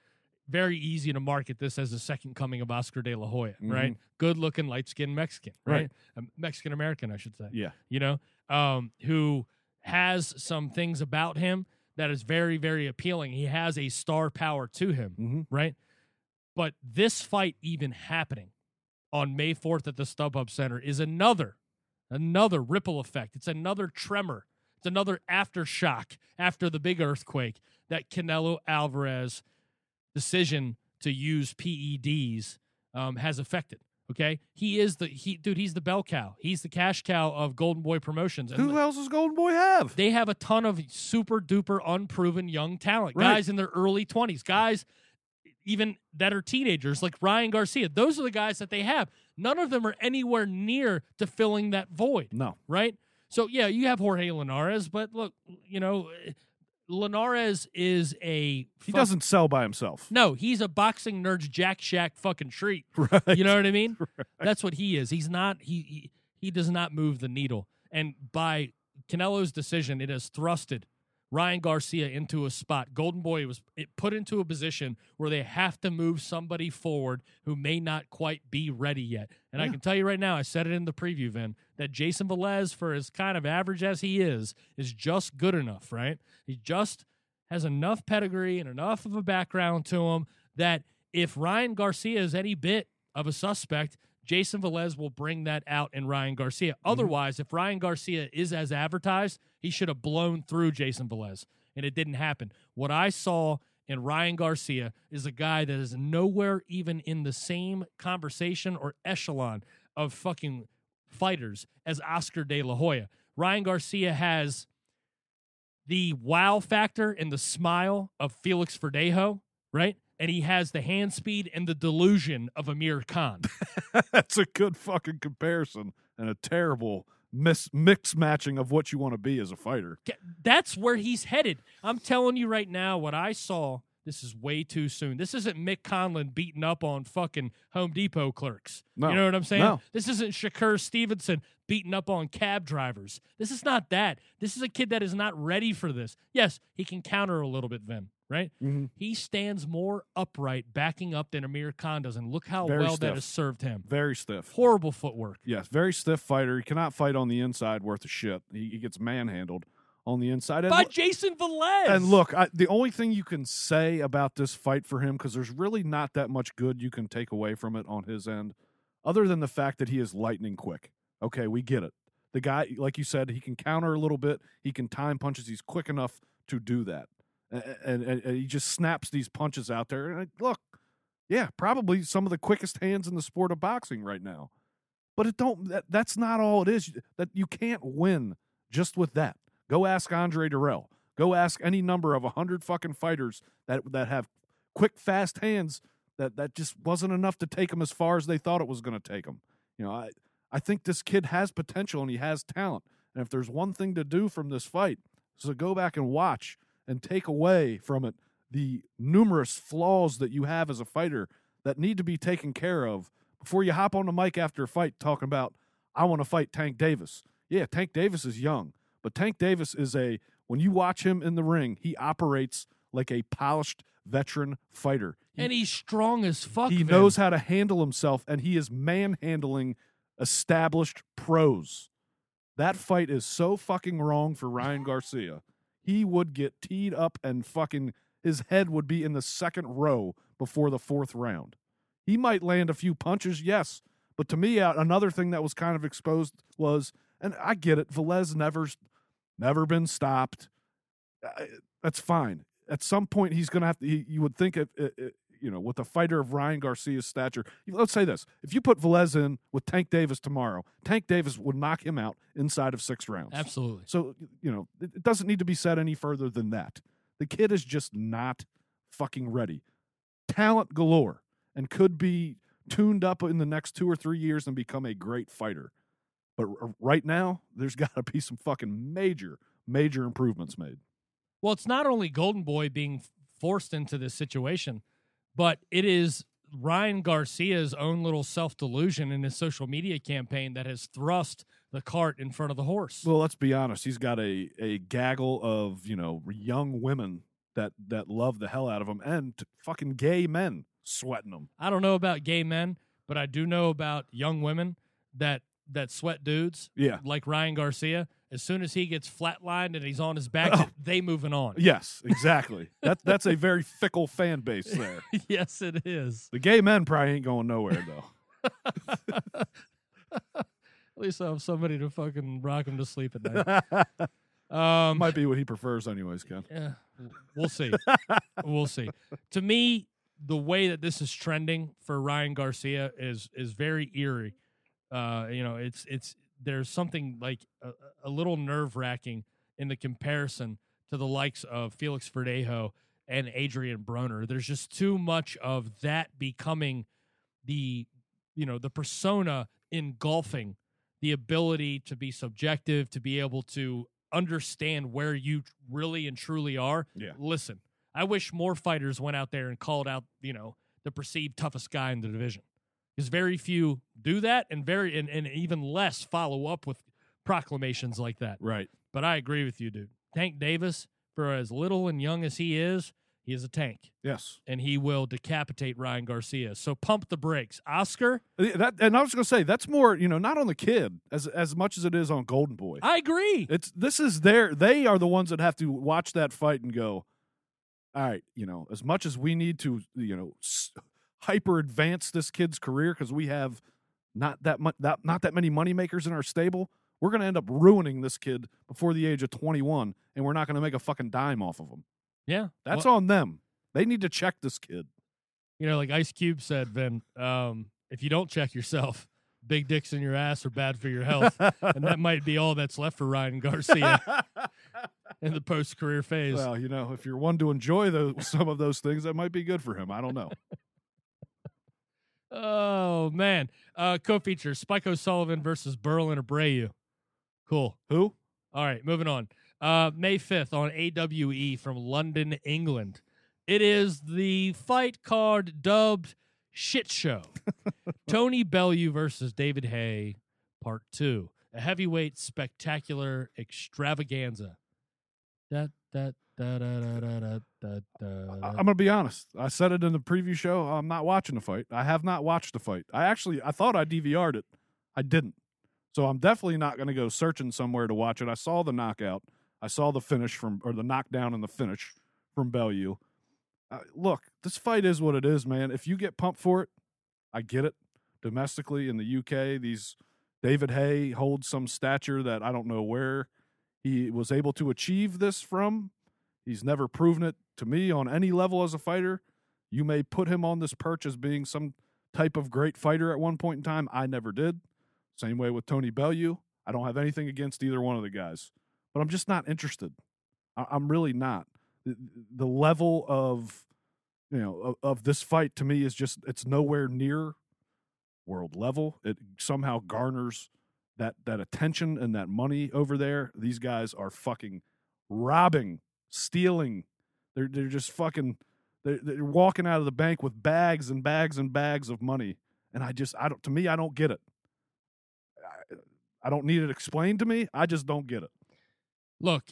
Very easy to market this as the second coming of Oscar De La Hoya, right? Good looking, light skinned Mexican, right? Right. Um, Mexican American, I should say Yeah. you know, um, who has some things about him that is very, very appealing. He has a star power to him, Mm-hmm. right? But this fight even happening on May 4th at the StubHub Center is another, another ripple effect. It's another tremor. It's another aftershock after the big earthquake that Canelo Alvarez decision to use PEDs um, has affected. Okay, he is the he dude. He's the bell cow. He's the cash cow of Golden Boy Promotions. And Who else does Golden Boy have? they have a ton of super duper unproven young talent, Right. guys in their early twenties, guys even that are teenagers like Ryan Garcia. Those are the guys that they have. None of them are anywhere near to filling that void no. right? So yeah, you have Jorge Linares, but look, you know, Linares is a He doesn't sell by himself. No, he's a boxing nerd's Jack Shack fucking treat. Right. You know what I mean? That's what he is. He's not. He, he he does not move the needle. And by Canelo's decision, it has thrusted Ryan Garcia into a spot. Golden Boy was put into a position where they have to move somebody forward who may not quite be ready yet. And I can tell you right now, I said it in the preview, Vin, that Jason Velez, for as kind of average as he is, is just good enough, right? He just has enough pedigree and enough of a background to him that if Ryan Garcia is any bit of a suspect, Jason Velez will bring that out in Ryan Garcia. Mm-hmm. Otherwise, if Ryan Garcia is as advertised, he should have blown through Jason Velez, and it didn't happen. What I saw in Ryan Garcia is a guy that is nowhere even in the same conversation or echelon of fucking fighters as Oscar De La Hoya. Ryan Garcia has the wow factor and the smile of Felix Verdejo, right? And he has the hand speed and the delusion of Amir Khan. That's a good fucking comparison and a terrible mis- mix matching of what you want to be as a fighter. That's where he's headed. I'm telling you right now, what I saw, this is way too soon. This isn't Mick Conlan beating up on fucking Home Depot clerks. No. You know what I'm saying? No. This isn't Shakur Stevenson beating up on cab drivers. This is not that. This is a kid that is not ready for this. Yes, he can counter a little bit, Vin, right? Mm-hmm. He stands more upright backing up than Amir Khan does, and look how Very well that has served him. Very stiff. Horrible footwork. Yes, very stiff fighter. He cannot fight on the inside worth a shit. He, he gets manhandled on the inside. And By look- Jason Velez. And look, I, the only thing you can say about this fight for him, because there's really not that much good you can take away from it on his end, other than the fact that he is lightning quick. Okay, we get it. The guy, like you said, he can counter a little bit. He can time punches. He's quick enough to do that, and, and, and he just snaps these punches out there. And look, yeah, probably some of the quickest hands in the sport of boxing right now. But it don't. That, that's not all it is. That you can't win just with that. Go ask Andre Dirrell. Go ask any number of a hundred fucking fighters that that have quick, fast hands. That that just wasn't enough to take them as far as they thought it was going to take them. You know, I I think this kid has potential and he has talent. And if there's one thing to do from this fight, is to go back and watch and take away from it the numerous flaws that you have as a fighter that need to be taken care of before you hop on the mic after a fight talking about I want to fight Tank Davis. Yeah, Tank Davis is young, but Tank Davis is a when you watch him in the ring, he operates like a polished veteran fighter. He, and he's strong as fuck. he Vin. knows how to handle himself and he is manhandling established pros. That fight is so fucking wrong for Ryan Garcia. He would get teed up and fucking his head would be in the second row before the fourth round. He might land a few punches, yes, but to me, uh, another thing that was kind of exposed was, and I get it, Velez never, never been stopped. Uh, That's fine. At some point, he's going to have to. You would think, uh, you know, with a fighter of Ryan Garcia's stature, let's say this: if you put Velez in with Tank Davis tomorrow, Tank Davis would knock him out inside of six rounds. absolutely. So, you know, it doesn't need to be said any further than that. The kid is just not fucking ready. Talent galore and could be tuned up in the next two or three years and become a great fighter. But right now, there's got to be some fucking major, major improvements made. Well, it's not only Golden Boy being forced into this situation, but it is Ryan Garcia's own little self delusion in his social media campaign that has thrust the cart in front of the horse. Well, let's be honest. He's got a, a gaggle of, you know, young women that, that love the hell out of him and fucking gay men sweating him. I don't know about gay men, but I do know about young women that that sweat dudes Yeah. like Ryan Garcia. As soon as he gets flatlined and he's on his back, Oh. they moving on. Yes, exactly. that, that's a very fickle fan base there. yes, it is. The gay men probably ain't going nowhere though. At least I have somebody to fucking rock him to sleep at night. Um, Might be what he prefers, anyways, Ken. Yeah, we'll see. we'll see. To me, the way that this is trending for Ryan Garcia is is very eerie. Uh, you know, it's it's there's something like a, a little nerve wracking in the comparison to the likes of Felix Verdejo and Adrian Broner. There's just too much of that becoming the you know the persona engulfing the ability to be subjective, to be able to understand where you really and truly are. Yeah. Listen, I wish more fighters went out there and called out, you know, the perceived toughest guy in the division. Because very few do that and very and, and even less follow up with proclamations like that. Right. But I agree with you, dude. Tank Davis, for as little and young as he is, he is a tank. Yes. And he will decapitate Ryan Garcia. So pump the brakes. Oscar, Uh, That and I was going to say that's more, you know, not on the kid as as much as it is on Golden Boy. I agree. It's this is their they are the ones that have to watch that fight and go, all right, you know, as much as we need to, you know, hyper advance this kid's career because we have not that much, that, not that many moneymakers in our stable. We're going to end up ruining this kid before the age of 21, and we're not going to make a fucking dime off of him. Yeah. That's Well, on them. They need to check this kid. You know, like Ice Cube said, Vin, um, if you don't check yourself, big dicks in your ass are bad for your health. and that might be all that's left for Ryan Garcia in the post career phase. well, you know, if you're one to enjoy those, some of those things, that might be good for him. I don't know. Oh, man. Uh, Co feature Spike O'Sullivan versus Berlin Abreu. Cool. Who? All right, moving on. Uh, May 5th on AWE from London, England. It is the fight card dubbed Shit Show. Tony Bellew versus David Haye, part two. A heavyweight spectacular extravaganza. That da, I'm to be honest. I said it in the preview show. I'm not watching the fight. I have not watched the fight. I actually, I thought I DVR'd it. I didn't. So I'm definitely not to go searching somewhere to watch it. I saw the knockout. I saw the finish from, or the knockdown and the finish from Bellew. Uh, look, this fight is what it is, man. If you get pumped for it, I get it. Domestically in the UK, these David Haye holds some stature that I don't know where he was able to achieve this from. He's never proven it to me on any level as a fighter. You may put him on this perch as being some type of great fighter at one point in time. I never did. Same way with Tony Bellew. I don't have anything against either one of the guys, but I'm just not interested. I'm really not. The, level of you know of this fight to me is just it's nowhere near world level. It somehow garners that that attention and that money over there. These guys are fucking robbing, stealing. They're they're just fucking. They're, they're walking out of the bank with bags and bags and bags of money, and I just I don't. To me, I don't get it. I, I don't need it explained to me. I just don't get it. Look,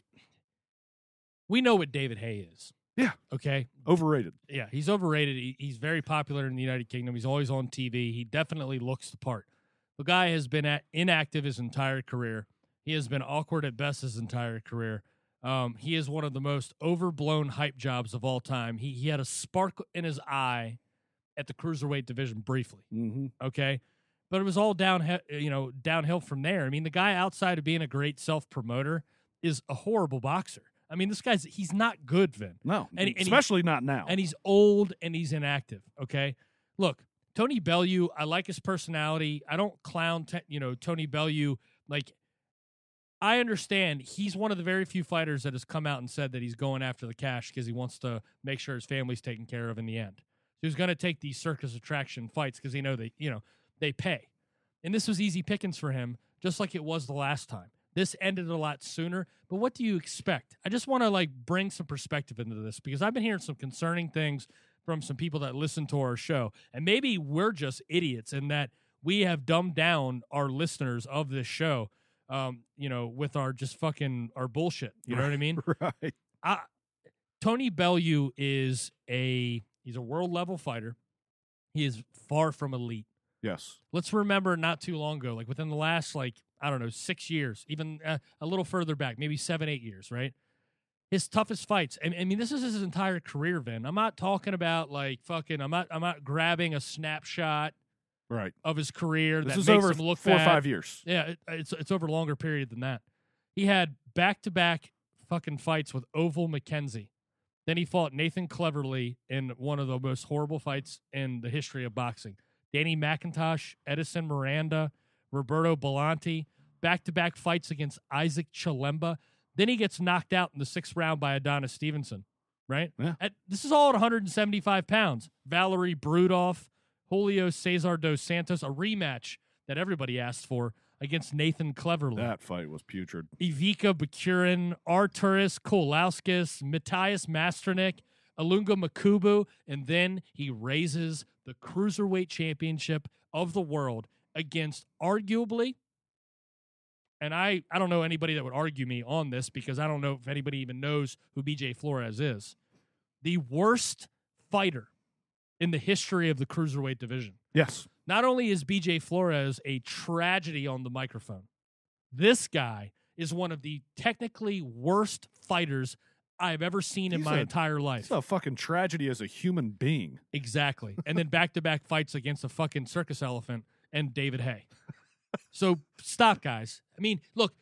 we know what David Haye is. Yeah. Okay. Overrated. Yeah, he's overrated. He, he's very popular in the United Kingdom. He's always on TV. He definitely looks the part. The guy has been at, inactive his entire career. He has been awkward at best his entire career. Um, he is one of the most overblown hype jobs of all time. He he had a spark in his eye at the cruiserweight division briefly. Mm-hmm. Okay, but it was all down you know downhill from there. I mean, the guy outside of being a great self promoter is a horrible boxer. I mean, this guy's he's not good, Vin. No, And- and he- especially not now. and he's old and he's inactive. Okay, look, Tony Bellew. I like his personality. I don't clown, you know, Tony Bellew. Like, I understand he's one of the very few fighters that has come out and said that he's going after the cash because he wants to make sure his family's taken care of in the end. So he's going to take these circus attraction fights because he know they, you know, they pay. And this was easy pickings for him, just like it was the last time. This ended a lot sooner, but what do you expect? I just want to like bring some perspective into this because I've been hearing some concerning things from some people that listen to our show. And maybe we're just idiots in that we have dumbed down our listeners of this show um, you know, with our just fucking our bullshit. You know what I mean? right. I, Tony Bellew is a he's a world level fighter. He is far from elite. Yes. Let's remember not too long ago, like within the last like I don't know six years, even uh, a little further back, maybe seven eight years, right? His toughest fights. I I mean, this is his entire career. Vin, I'm not talking about like fucking. I'm not. I'm not grabbing a snapshot Right. of his career This is over four or five years. Yeah, it, it's it's over a longer period than that. He had back to back fucking fights with Ovill McKenzie. Then he fought Nathan Cleverly in one of the most horrible fights in the history of boxing. Danny McIntosh, Edison Miranda, Roberto Bolonti, back to back fights against Isaac Chilemba. Then he gets knocked out in the sixth round by Adonis Stevenson, right? Yeah. At, this is all at 175 pounds. Valery Brudov, Julio Cesar dos Santos, a rematch that everybody asked for against Nathan Cleverly. That fight was putrid. Ivica Bacurin, Arturs Kulikauskas, Mateusz Masternak, Ilunga Makabu, and then he raises the Cruiserweight Championship of the world against arguably, and I, I don't know anybody that would argue me on this because I don't know if anybody even knows who BJ Flores is, the worst fighter in the history of the Cruiserweight division. Yes. Not only is BJ Flores a tragedy on the microphone, this guy is one of the technically worst fighters I've ever seen in He's my a- entire life. It's a fucking tragedy as a human being. Exactly. And then back to back fights against a fucking circus elephant and David Haye. So stop, guys. I mean, look,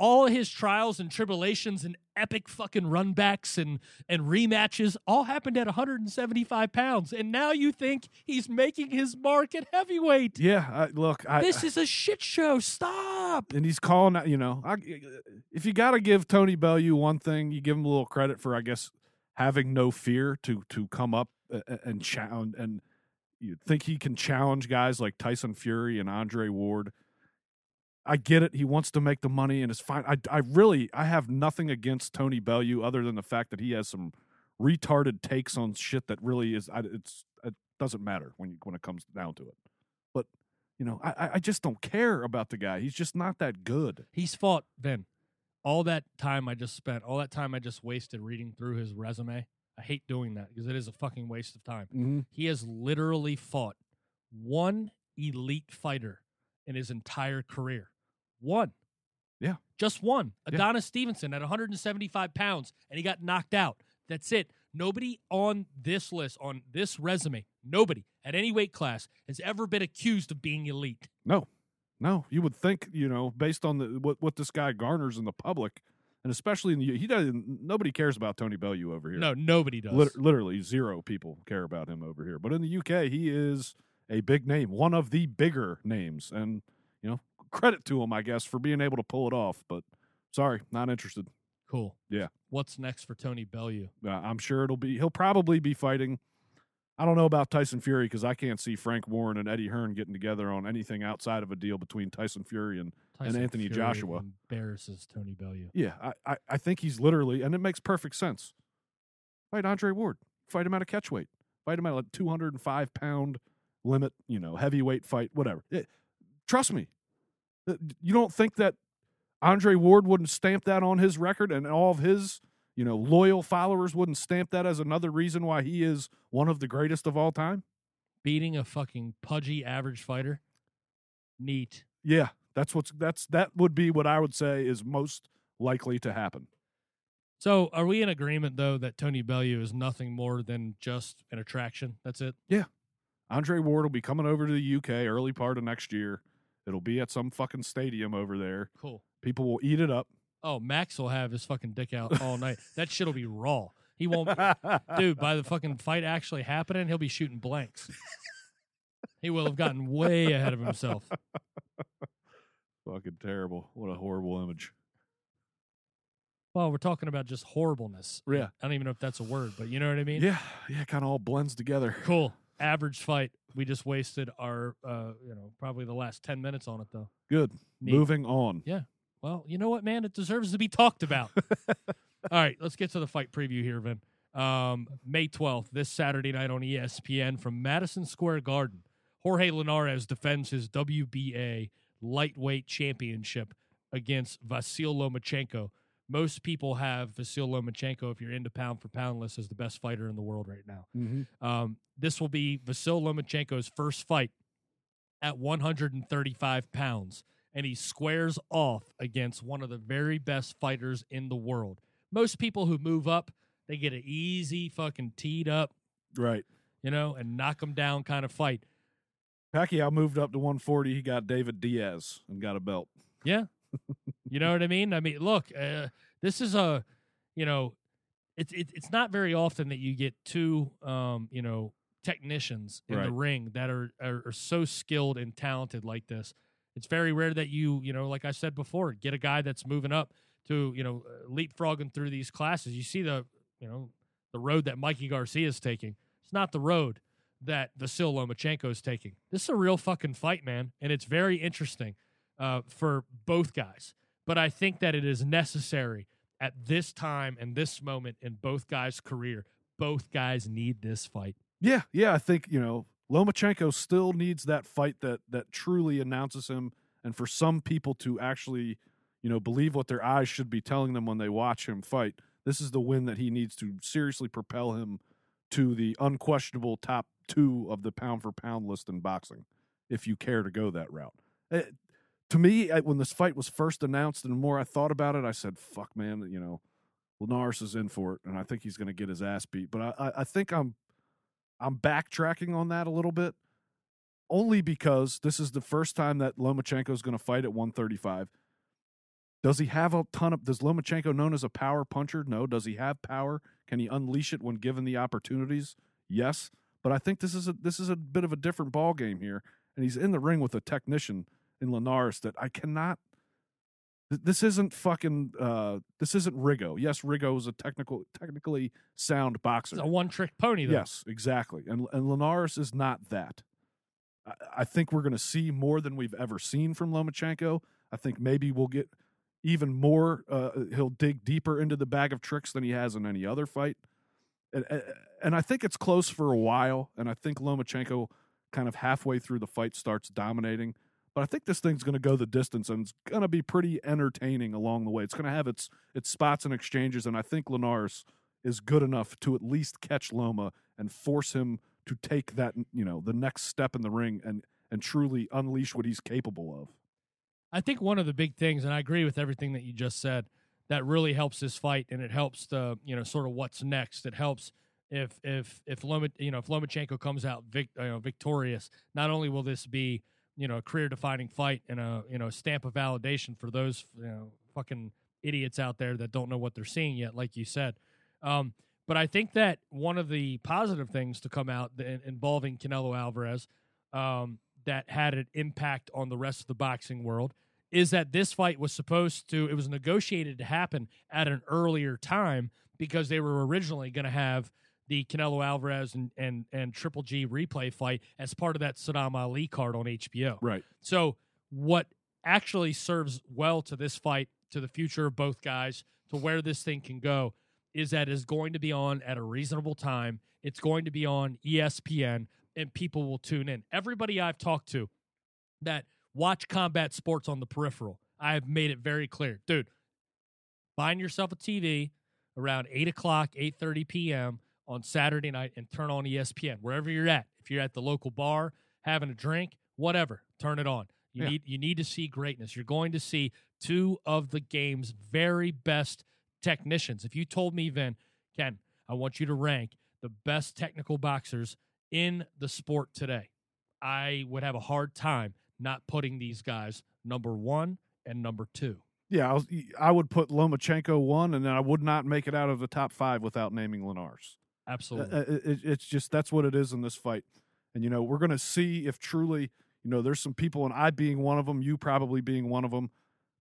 all his trials and tribulations and epic fucking runbacks and, and rematches all happened at 175 pounds. And now you think he's making his mark at heavyweight. Yeah. I, look, I, This is a shit show. Stop. and he's calling out. You know, I, if you got to give Tony Bellew one thing, you give him a little credit for, I guess, having no fear to to come up a- a- and challenge and you think he can challenge guys like Tyson Fury and Andre Ward. I get it. He wants to make the money and it's fine. I, I really I have nothing against Tony Bellew other than the fact that he has some retarded takes on shit that really is. I, it's it doesn't matter when you, when it comes down to it. But you know, I I- just don't care about the guy. He's just not that good. He's fought, Ben. All that time I just spent, all that time I just wasted reading through his resume. I hate doing that because it is a fucking waste of time. Mm-hmm. He has literally fought one elite fighter in his entire career. One. Yeah. Just one. Yeah. Adonis Stevenson at 175 pounds, and he got knocked out. That's it. Nobody on this list, on this resume, nobody at any weight class has ever been accused of being elite. No, no. You would think, you know, based on the what what this guy garners in the public, and especially in the he doesn't. Nobody cares about Tony Bellew over here. No, nobody does. Lit- literally zero people care about him over here. But in the UK, he is a big name, one of the bigger names, and you know, credit to him, I guess, for being able to pull it off. But sorry, not interested. Cool. Yeah. What's next for Tony Bellew? Uh, I'm sure it'll be. He'll probably be fighting. I don't know about Tyson Fury because I can't see Frank Warren and Eddie Hearn getting together on anything outside of a deal between Tyson Fury and Tyson Anthony Fury Joshua. embarrasses Tony Bellew. Yeah, I, I, I think he's literally, and it makes perfect sense. Fight Andre Ward. Fight him at a catchweight. Fight him at a 205 pound limit, you know, heavyweight fight, whatever. It- trust me. Uh, You don't think that Andre Ward wouldn't stamp that on his record and all of his, you know, loyal followers wouldn't stamp that as another reason why he is one of the greatest of all time? Beating a fucking pudgy average fighter. Neat. Yeah, that's what's that's that would be what I would say is most likely to happen. So, are we in agreement though that Tony Bellew is nothing more than just an attraction? That's it. Andre Ward will be coming over to the UK early part of next year. It'll be at some fucking stadium over there. Cool. People will eat it up. Oh, Max will have his fucking dick out all night. that shit'll be raw. He won't, dude. By the fucking fight actually happening, he'll be shooting blanks. he will have gotten way ahead of himself. Fucking terrible. What a horrible image. Well, we're talking about just horribleness. Yeah. I don't even know if that's a word, but you know what I mean. Yeah, yeah, kind of all blends together. Cool. Average fight. We just wasted our, uh, you know, probably the last ten minutes on it though. Good. Neat. Moving on. Yeah. Well, you know what, man? It deserves to be talked about. All right, let's get to the fight preview here, Vin. Um, May 12th, this Saturday night on ESPN from Madison Square Garden. Jorge Linares defends his WBA lightweight championship against Vasyl Lomachenko. Most people have Vasyl Lomachenko, if you're into pound for pound list, as the best fighter in the world right now. Mm-hmm. Um, this will be Vasyl Lomachenko's first fight at 135 pounds, and he squares off against one of the very best fighters in the world. Most people who move up, they get an easy fucking teed up, Right. you know, and knock them down kind of fight. Pacquiao moved up to 140. He got David Diaz and got a belt. Yeah. You know what I mean? I mean, look, uh, this is a, you know, it's it, it's not very often that you get two, um, you know, technicians in the ring that are, are are so skilled and talented like this. It's very rare that you, you know, like I said before, get a guy that's moving up to, you know, uh, leapfrogging through these classes. You see the, you know, the road that Mikey Garcia is taking. It's not the road that Vasyl Lomachenko is taking. This is a real fucking fight, man, and it's very interesting uh, for both guys. But I think that it is necessary at this time and this moment in both guys' career. Both guys need this fight. Yeah, yeah. I think you know Lomachenko still needs that fight that that truly announces him, and for some people to actually, you know, believe what their eyes should be telling them when they watch him fight. This is the win that he needs to seriously propel him to the unquestionable top two of the pound for pound list in boxing, if you care to go that route. To me, when this fight was first announced, and the more I thought about it, I said, "Fuck, man," you know. Linares is in for it, and I think he's going to get his ass beat. But I, I, I think I'm I'm backtracking on that a little bit, only because this is the first time that Lomachenko is going to fight at 135. Does he have a ton of? Does Lomachenko known as a power puncher? No. Does he have power? Can he unleash it when given the opportunities? Yes. But I think this is a this is a bit of a different ball game here, and he's in the ring with a technician in Linares that I cannot. This isn't fucking. Uh, this isn't Rigo. Yes, Rigo is a technical, technically sound boxer. It's a one trick pony, though. Yes, exactly. And and Linares is not that. I, I think we're going to see more than we've ever seen from Lomachenko. I think maybe we'll get even more. Uh, he'll dig deeper into the bag of tricks than he has in any other fight. And- and I think it's close for a while. And I think Lomachenko kind of halfway through the fight starts dominating. But I think this thing's going to go the distance and it's going to be pretty entertaining along the way. It's going to have its its spots and exchanges. And I think Linares is good enough to at least catch Loma and force him to take that you know the next step in the ring and and truly unleash what he's capable of. I think one of the big things, and I agree with everything that you just said, that really helps this fight, and it helps the you know sort of what's next. It helps if if if Loma, you know if Lomachenko comes out vic, you know, victorious. Not only will this be you know a career defining fight and a you know stamp of validation for those you know fucking idiots out there that don't know what they're seeing yet, like you said. Um, but I think that one of the positive things to come out involving Canelo Alvarez um, that had an impact on the rest of the boxing world is that this fight was supposed to it was negotiated to happen at an earlier time because they were originally going to have the Canelo Alvarez and, and and Triple G replay fight as part of that Saddam Ali card on HBO. Right. So what actually serves well to this fight, to the future of both guys, to where this thing can go, is that it's going to be on at a reasonable time. It's going to be on ESPN, and people will tune in. Everybody I've talked to that watch combat sports on the peripheral, I have made it very clear, dude. Find yourself a TV around eight o'clock, eight thirty p.m. on Saturday night, and turn on ESPN wherever you're at. If you're at the local bar having a drink, whatever, turn it on. You Yeah. need you need to see greatness. You're going to see two of the game's very best technicians. If you told me, Vin, Ken, I want you to rank the best technical boxers in the sport today, I would have a hard time not putting these guys number one and number two. Yeah, I, was, I would put Lomachenko one, and then I would not make it out of the top five without naming Linares. Absolutely. Uh, it, it- it's just that's what it is in this fight, and you know we're going to see if truly you know there's some people, and I being one of them, you probably being one of them,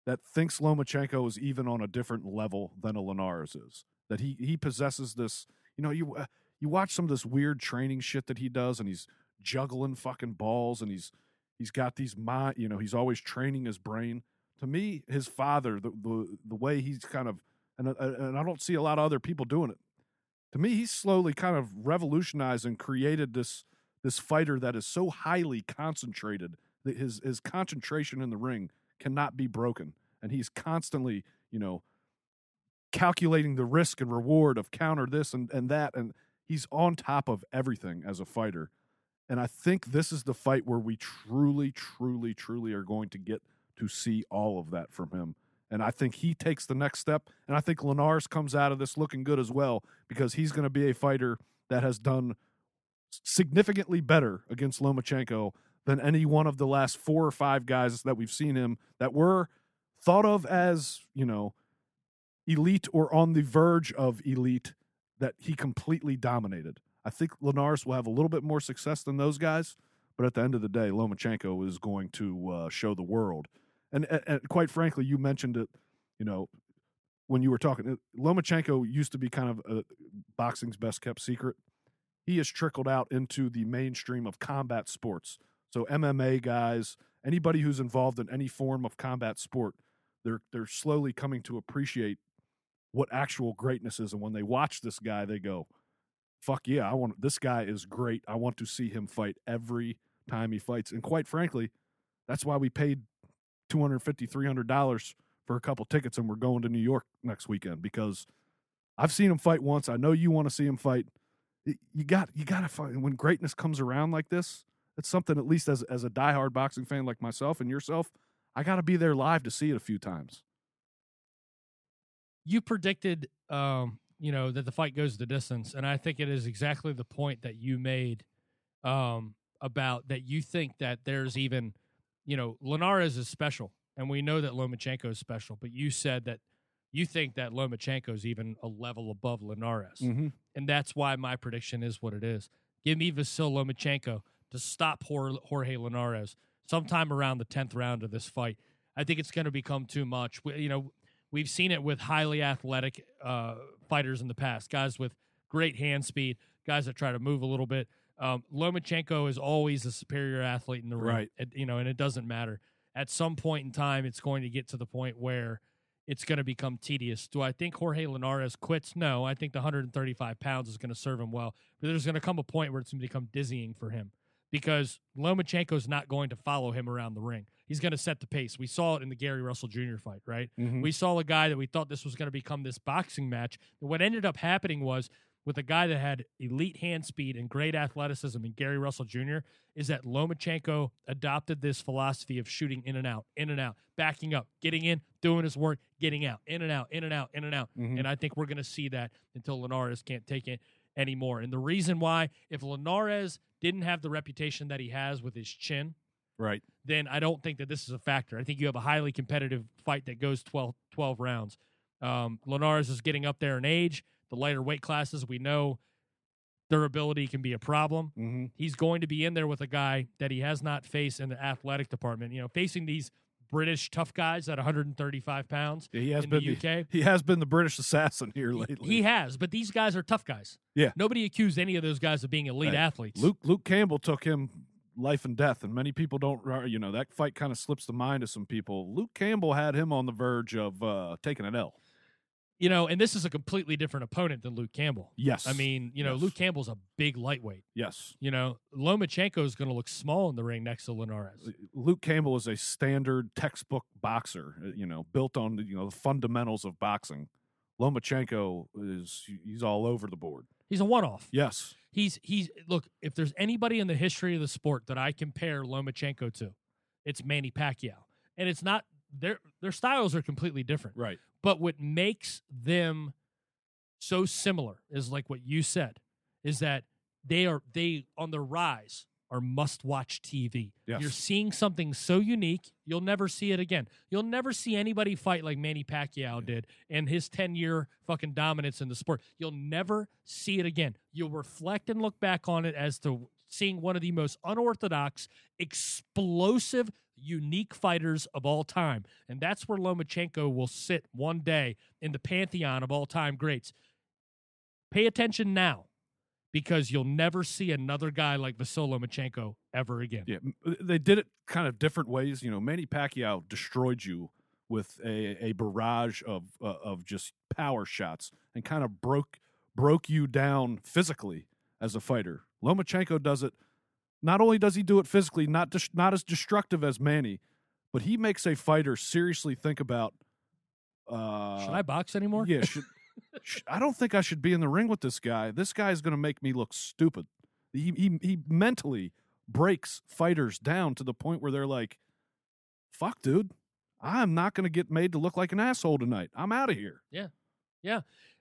that thinks Lomachenko is even on a different level than a Linares is. That he he possesses this. You know, you uh, you watch some of this weird training shit that he does, and he's juggling fucking balls, and he's he's got these mind. You know, he's always training his brain. To me, his father, the the the way he's kind of, and uh, and I don't see a lot of other people doing it to me he's slowly kind of revolutionized and created this this fighter that is so highly concentrated that his his concentration in the ring cannot be broken. And he's constantly you know calculating the risk and reward of counter this and, and that and he's on top of everything as a fighter. And i think this is the fight where we truly truly truly are going to get to see all of that from him and I think he takes the next step. And I think Linares comes out of this looking good as well because he's going to be a fighter that has done significantly better against Lomachenko than any one of the last four or five guys that we've seen him that were thought of as, you know, elite or on the verge of elite that he completely dominated. I think Linares will have a little bit more success than those guys, but at the end of the day, Lomachenko is going to uh, show the world and, and, and quite frankly, you mentioned it, you know, when you were talking. uh, Lomachenko used to be kind of a boxing's best kept secret. He has trickled out into the mainstream of combat sports. So MMA guys, anybody who's involved in any form of combat sport, they're they're slowly coming to appreciate what actual greatness is. And when they watch this guy, they go, "Fuck yeah, I want this guy is great. I want to see him fight every time he fights." And quite frankly, that's why we paid 250 300 for a couple tickets and we're going to new york next weekend because i've seen him fight once. I know you want to see him fight. You got you got to find when greatness comes around like this it's something at least as as a diehard boxing fan like myself and yourself i got to be there live to see it a few times. You predicted um, you know that the fight goes the distance and i think it is exactly the point that you made um, about that you think that there's even you know linares is special and we know that lomachenko is special but you said that you think that lomachenko is even a level above linares mm-hmm. and that's why my prediction is what it is give me vasyl lomachenko to stop jorge linares sometime around the 10th round of this fight i think it's going to become too much We- you know we've seen it with highly athletic uh, fighters in the past, guys with great hand speed, guys that try to move a little bit. Um, Lomachenko is always a superior athlete in the ring, Right. It- you know, and it doesn't matter. At some point in time, it's going to get to the point where it's going to become tedious. Do I think Jorge Linares quits? No, I think the 135 pounds is going to serve him well, but there's going to come a point where it's going to become dizzying for him because Lomachenko's not going to follow him around the ring. He's going to set the pace. We saw it in the Gary Russell Jr. fight, right? Mm-hmm. We saw a guy that we thought this was going to become this boxing match. What ended up happening was with a guy that had elite hand speed and great athleticism in Gary Russell Jr. is that Lomachenko adopted this philosophy of shooting in and out, in and out, backing up, getting in, doing his work, getting out, in and out, in and out, in and out. Mhm. And I think we're going to see that until Linares can't take it anymore. And the reason why, if Linares didn't have the reputation that he has with his chin, right then I don't think that this is a factor. I think you have a highly competitive fight that goes 12, 12 rounds. Um, Linares is getting up there in age. The lighter weight classes, we know durability can be a problem. mm-hmm. He's going to be in there with a guy that he has not faced in the athletic department. You know, facing these British tough guys at 135 pounds yeah, he has in been the the, UK. he has been the british assassin here lately He has, but these guys are tough guys. Yeah. Nobody accused any of those guys of being elite athletes. Luke Luke Campbell took him life and death, and many people don't. You know that fight kind of slips the mind of some people. Luke Campbell had him on the verge of uh, taking an L. you know, and this is a completely different opponent than Luke Campbell. Yes. I mean, you know, Yes. Luke Campbell's a big lightweight. yes. You know, Lomachenko is going to look small in the ring next to Linares. Luke Campbell is a standard textbook boxer, uh, you know, built on you know the fundamentals of boxing. Lomachenko is he's all over the board. He's a one-off. Yes. He's he's look. If there's anybody in the history of the sport that I compare Lomachenko to, it's Manny Pacquiao, and it's not their their styles are completely different. Right. But what makes them so similar is like what you said, is that they are they on the rise are must watch TV. Yes. You're seeing something so unique, you'll never see it again. You'll never see anybody fight like Manny Pacquiao did and his 10 year fucking dominance in the sport. You'll never see it again. You'll reflect and look back on it as to seeing one of the most unorthodox, explosive, unique fighters of all time. And that's where Lomachenko will sit one day in the pantheon of all time greats. Pay attention now because you'll never see another guy like Vasyl Lomachenko ever again. Yeah, uh, they did it kind of different ways. You know, Manny Pacquiao destroyed you with a, a barrage of uh, of just power shots and kind of broke broke you down physically as a fighter. Lomachenko does it. Not only does he do it physically, not dis- not as destructive as Manny, but he makes a fighter seriously think about. Uh, Should I box anymore? Yeah, should, sh- I don't think I should be in the ring with this guy. This guy is going to make me look stupid. He, he he mentally breaks fighters down to the point where they're like, "Fuck, dude, I'm not going to get made to look like an asshole tonight. I'm out of here."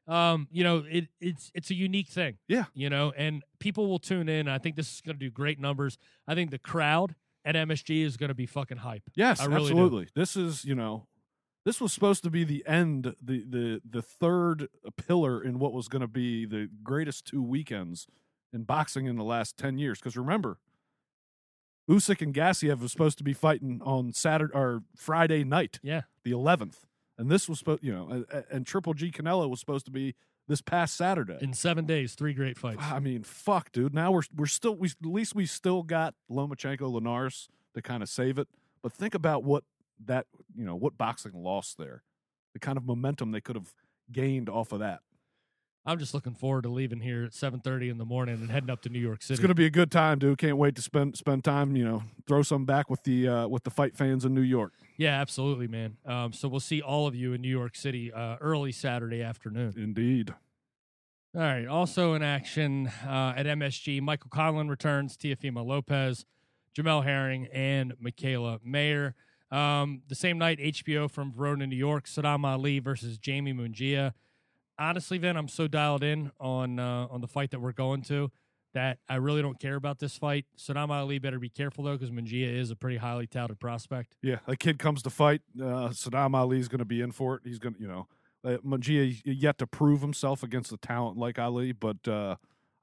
Um, you know, it, it's it's a unique thing. Yeah. you know, and people will tune in. I think this is going to do great numbers. I think the crowd at MSG is going to be fucking hype. Yes, really do. absolutely. This is you know, this was supposed to be the end, the the the third pillar in what was going to be the greatest two weekends in boxing in the last ten years. Because remember, Usyk and Gassiev was supposed to be fighting on Saturday or Friday night, Yeah, the eleventh, and this was supposed, you know, and, and Triple G Canelo was supposed to be this past Saturday. in seven days, three great fights. I mean, fuck, dude. Now we're we're still we at least we still got Lomachenko, Linares to kind of save it. But think about what that you know what boxing lost there, the kind of momentum they could have gained off of that. I'm just looking forward to leaving here at 7:30 in the morning and heading up to New York City. It's going to be a good time, dude. Can't wait to spend spend time. You know, throw some back with the uh, with the fight fans in New York. yeah, absolutely, man. Um, so we'll see all of you in New York City uh, early Saturday afternoon. Indeed. All right. Also in action uh, at MSG, Michael Conlan returns, Teofimo Lopez, Jamel Herring, and Mikaela Mayer. Um, the same night, HBO from Verona, New York, Saddam Ali versus Jaime Munguia. Honestly, Vin, I'm so dialed in on uh, on the fight that we're going to that I really don't care about this fight. Saddam Ali better be careful though, because Munguia is a pretty highly touted prospect. Yeah, a kid comes to fight. Uh, Saddam Ali's going to be in for it. He's going to, you know, uh, Munguia yet to prove himself against a talent like Ali, but uh,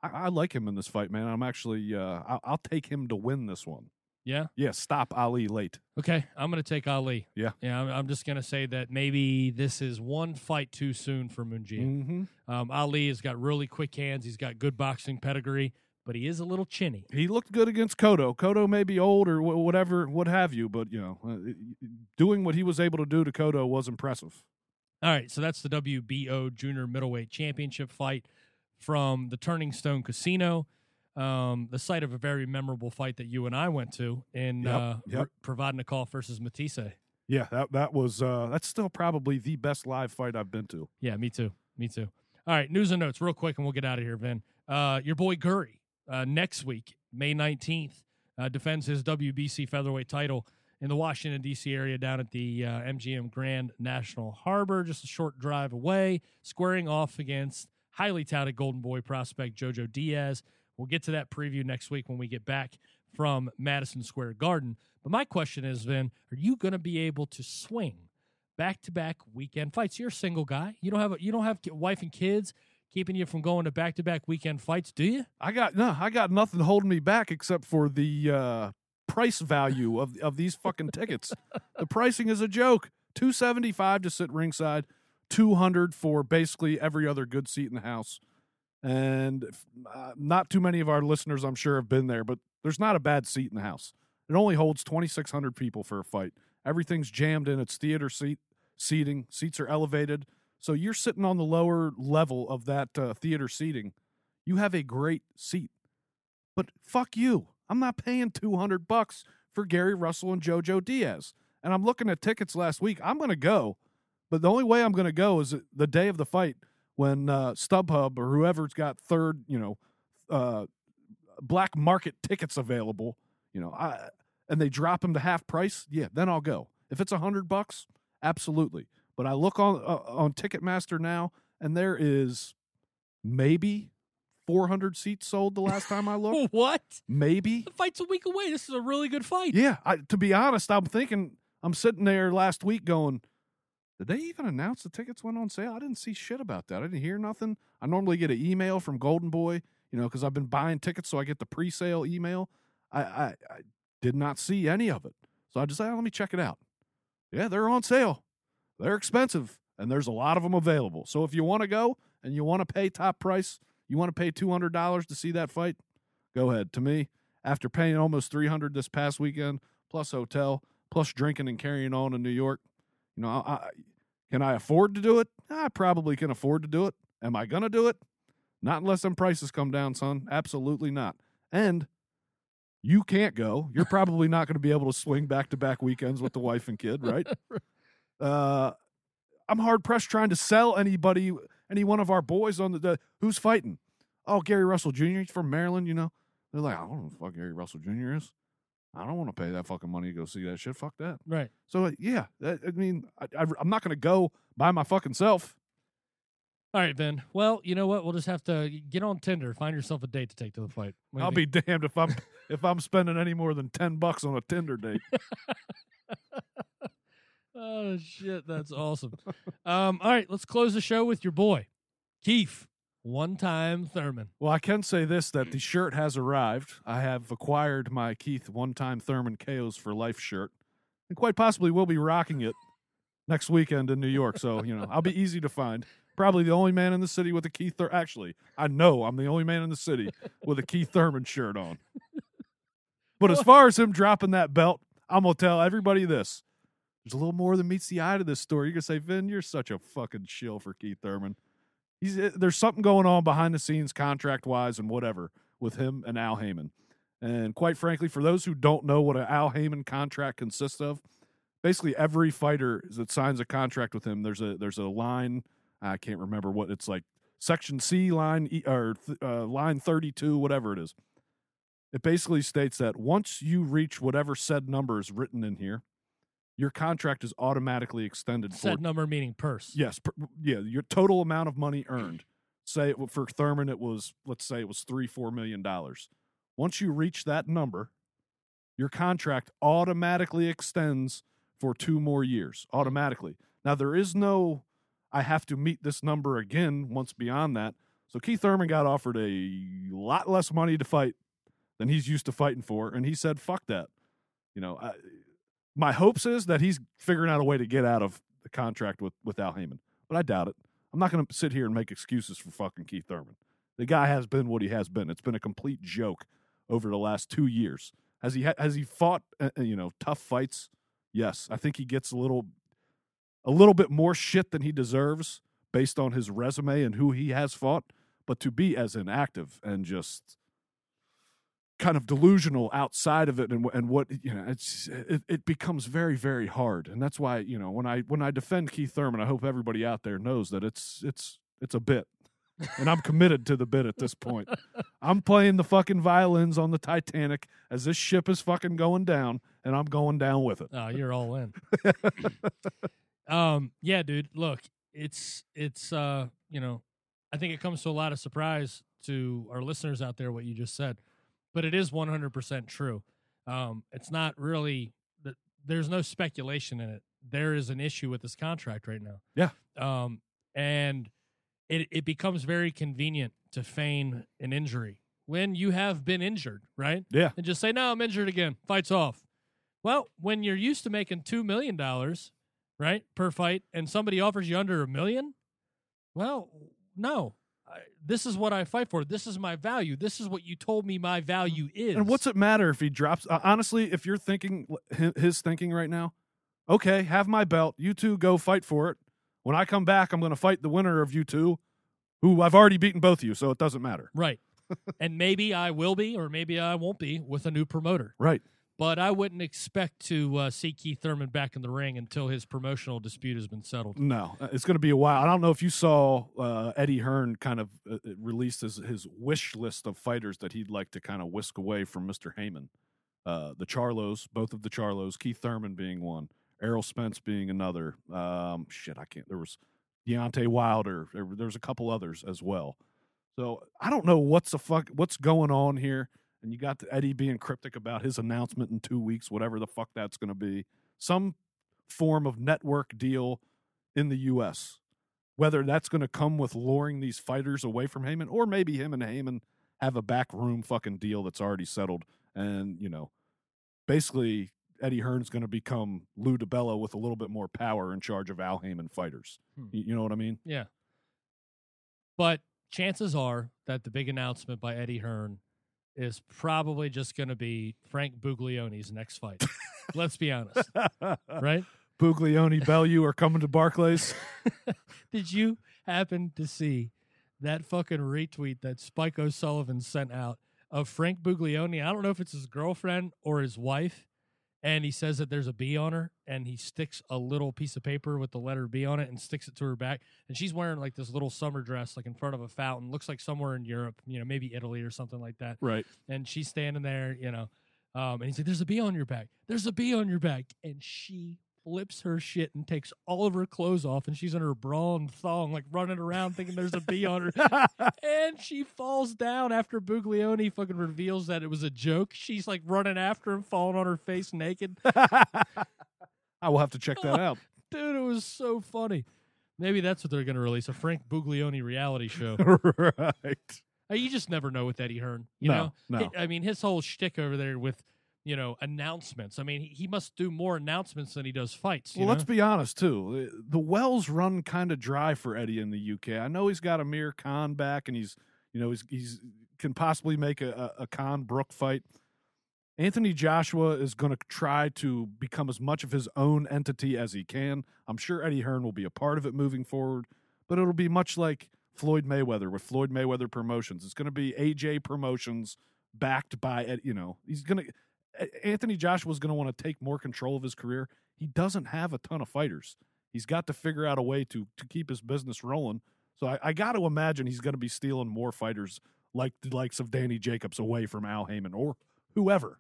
I, I like him in this fight, man. I'm actually, uh, I'll, I'll take him to win this one. Yeah. Yeah, stop Ali late. Okay, I'm going to take Ali. Yeah. yeah. I'm, I'm just going to say that maybe this is one fight too soon for Munguia. Mm-hmm. Um, Ali has got really quick hands. He's got good boxing pedigree, but he is a little chinny. He looked good against Cotto. Cotto may be old or wh- whatever, what have you, but you know, uh, doing what he was able to do to Cotto was impressive. All right, so that's the WBO Junior Middleweight Championship fight from the Turning Stone Casino, um, the site of a very memorable fight that you and I went to in Yep, uh, yep. Provodnikov versus Matthysse. Yeah, that that was uh, that's still probably the best live fight I've been to. Yeah, me too. Me too. All right, news and notes, real quick, and we'll get out of here, Vin. Uh, your boy Gurry, uh, next week, May 19th, uh, defends his WBC featherweight title in the Washington, D.C. area down at the uh, MGM Grand National Harbor, just a short drive away, squaring off against highly touted Golden Boy prospect Jojo Diaz. We'll get to that preview next week when we get back from Madison Square Garden. But my question is, Vin, are you going to be able to swing back to back weekend fights? You're a single guy. You don't have a, you don't have wife and kids keeping you from going to back to back weekend fights, do you? I got no, I got nothing holding me back except for the uh, price value of of these fucking tickets. the pricing is a joke. Two seventy five to sit ringside, two hundred for basically every other good seat in the house. And uh, not too many of our listeners, I'm sure, have been there, but there's not a bad seat in the house. It only holds 2,600 people for a fight. Everything's jammed in. It's theater seat seating. Seats are elevated, So you're sitting on the lower level of that uh, theater seating. You have a great seat. But fuck you. I'm not paying 200 bucks for Gary Russell and JoJo Diaz. And I'm looking at tickets last week. I'm going to go. But the only way I'm going to go is the day of the fight when uh, StubHub or whoever's got third, you know, uh, black market tickets available, you know, I, and they drop them to half price. Yeah, then I'll go. If it's a hundred bucks, absolutely. But I look on uh, on Ticketmaster now, and there is maybe 400 seats sold the last time I looked. what? maybe. The fight's a week away. This is a really good fight. Yeah. I, to be honest, I'm thinking I'm sitting there last week going, did they even announce the tickets went on sale? I didn't see shit about that. I didn't hear nothing. I normally get an email from Golden Boy, you know, because I've been buying tickets, so I get the pre-sale email. I, I, I did not see any of it, so I just decided let me check it out. Yeah, they're on sale. They're expensive, and there's a lot of them available. So if you want to go and you want to pay top price, you want to pay two hundred dollars to see that fight, go ahead. To me, after paying almost three hundred this past weekend, plus hotel, plus drinking and carrying on in New York, you know, I, can I afford to do it? I probably can afford to do it. Am I gonna do it? Not unless them prices come down, son. Absolutely not. And you can't go. You're probably not going to be able to swing back to back weekends with the wife and kid, right? Uh, I'm hard pressed trying to sell anybody, any one of our boys on the, the who's fighting. Oh, Gary Russell Jr. He's from Maryland, you know. They're like, I don't know who the fuck Gary Russell Jr. is. I don't want to pay that fucking money to go see that shit. Fuck that. Right. So uh, yeah, that, I mean, I, I, I'm not going to go by my fucking self. All right, Ben. Well, you know what? We'll just have to get on Tinder, find yourself a date to take to the fight. I'll be damned if I'm if I'm spending any more than ten bucks on a Tinder date. Oh shit, that's awesome. um, all right, let's close the show with your boy, Keith, one time Thurman. Well, I can say this that the shirt has arrived. I have acquired my Keith one time Thurman KOs for life shirt. And quite possibly will be rocking it next weekend in New York. So, you know, I'll be easy to find. Probably the only man in the city with a Keith Thur actually, I know I'm the only man in the city with a Keith Thurman shirt on. But as far as him dropping that belt, I'm gonna tell everybody this. There's a little more than meets the eye to this story. You're gonna say, Vin, you're such a fucking shill for Keith Thurman. He's eh, there's something going on behind the scenes, contract wise and whatever, with him and Al Haymon. And quite frankly, for those who don't know what an Al Haymon contract consists of, basically every fighter that signs a contract with him, there's a there's a line. I can't remember what it's like. Section C line E- or uh, line 32, whatever it is. It basically states that once you reach whatever said number is written in here, your contract is automatically extended for Set number meaning purse. Yes, per, yeah, your total amount of money earned. Say it, for Thurman, it was let's say it was three, four million dollars. Once you reach that number, your contract automatically extends for two more years. Automatically. Now there is no, I have to meet this number again once beyond that. So Keith Thurman got offered a lot less money to fight than he's used to fighting for, and he said, "Fuck that." You know, I, my hopes is that he's figuring out a way to get out of the contract with with Al Haymon, but I doubt it. I'm not going to sit here and make excuses for fucking Keith Thurman. The guy has been what he has been. It's been a complete joke over the last two years. Has he ha- has he fought uh, uh, you know tough fights? Yes, I think he gets a little a little bit more shit than he deserves based on his resume and who he has fought. But to be as inactive and just kind of delusional outside of it and and what you know it's it, it becomes very very hard and that's why you know when I when I defend Keith Thurman I hope everybody out there knows that it's it's it's a bit and I'm committed to the bit at this point. I'm playing the fucking violins on the Titanic as this ship is fucking going down and I'm going down with it. Oh, you're all in. um, yeah, dude. Look, it's it's uh, you know, I think it comes to a lot of surprise to our listeners out there what you just said, but it is 100% true. Um, it's not really there's no speculation in it. There is an issue with this contract right now. Yeah. Um, and it it becomes very convenient to feign an injury when you have been injured, right? Yeah. and just say, "No, I'm injured again." Fights off. Well, when you're used to making two million dollars, right, per fight, and somebody offers you under a million, well, no. This is what I fight for. This is my value. This is what you told me my value is. And what's it matter if he drops? Uh, honestly, if you're thinking his thinking right now, okay, have my belt. You two go fight for it. When I come back, I'm going to fight the winner of you two, who I've already beaten both of you, so it doesn't matter. Right. and maybe I will be, or maybe I won't be with a new promoter. Right. But I wouldn't expect to uh, see Keith Thurman back in the ring until his promotional dispute has been settled. No, uh, it's going to be a while. I don't know if you saw uh, Eddie Hearn kind of uh, uh, released his, his wish list of fighters that he'd like to kind of whisk away from Mr. Haymon. Uh, the Charlos, both of the Charlos, Keith Thurman being one, Errol Spence being another. Um, shit, I can't. There was Deontay Wilder. There, there was a couple others as well. So I don't know what's the fuck what's going on here. And you got Eddie being cryptic about his announcement in two weeks, whatever the fuck that's going to be. Some form of network deal in the U.S. Whether that's going to come with luring these fighters away from Haymon, or maybe him and Haymon have a backroom fucking deal that's already settled, and you know, basically Eddie Hearn's going to become Lou DiBella with a little bit more power in charge of Al Haymon fighters. Hmm. You, you know what I mean? Yeah. But chances are that the big announcement by Eddie Hearn is probably just going to be Frank Buglioni's next fight. Let's be honest, right? Buglioni, Bellew are coming to Barclays. Did you happen to see that fucking retweet that Spike O'Sullivan sent out of Frank Buglioni? I don't know if it's his girlfriend or his wife. And he says that there's a B on her, and he sticks a little piece of paper with the letter B on it and sticks it to her back. And she's wearing like this little summer dress, like in front of a fountain. Looks like somewhere in Europe, you know, maybe Italy or something like that. right. And she's standing there, you know, um, and he's like, "There's a bee on your back. There's a bee on your back." And she flips her shit and takes all of her clothes off, and she's in her bra and thong, like running around thinking there's a bee on her. and she falls down after Buglioni fucking reveals that it was a joke. She's like running after him, falling on her face naked. I will have to check that out. Dude, it was so funny. Maybe that's what they're going to release a Frank Buglioni reality show. right. Uh, You just never know with Eddie Hearn. You No, know, no. I mean, his whole shtick over there with you know announcements. I mean, he, he must do more announcements than he does fights. You Well, know? let's be honest too. The- The wells run kind of dry for Eddie in the UK. I know he's got Amir Khan back, and he's you know he's he's can possibly make a, a, a Khan Brook fight. Anthony Joshua is going to try to become as much of his own entity as he can. I'm sure Eddie Hearn will be a part of it moving forward, but it'll be much like Floyd Mayweather with Floyd Mayweather Promotions. It's going to be AJ Promotions backed by you know he's going to Anthony Joshua is going to want to take more control of his career. He doesn't have a ton of fighters. He's got to figure out a way to to keep his business rolling. So I, I got to imagine he's going to be stealing more fighters like the likes of Danny Jacobs away from Al Haymon or whoever.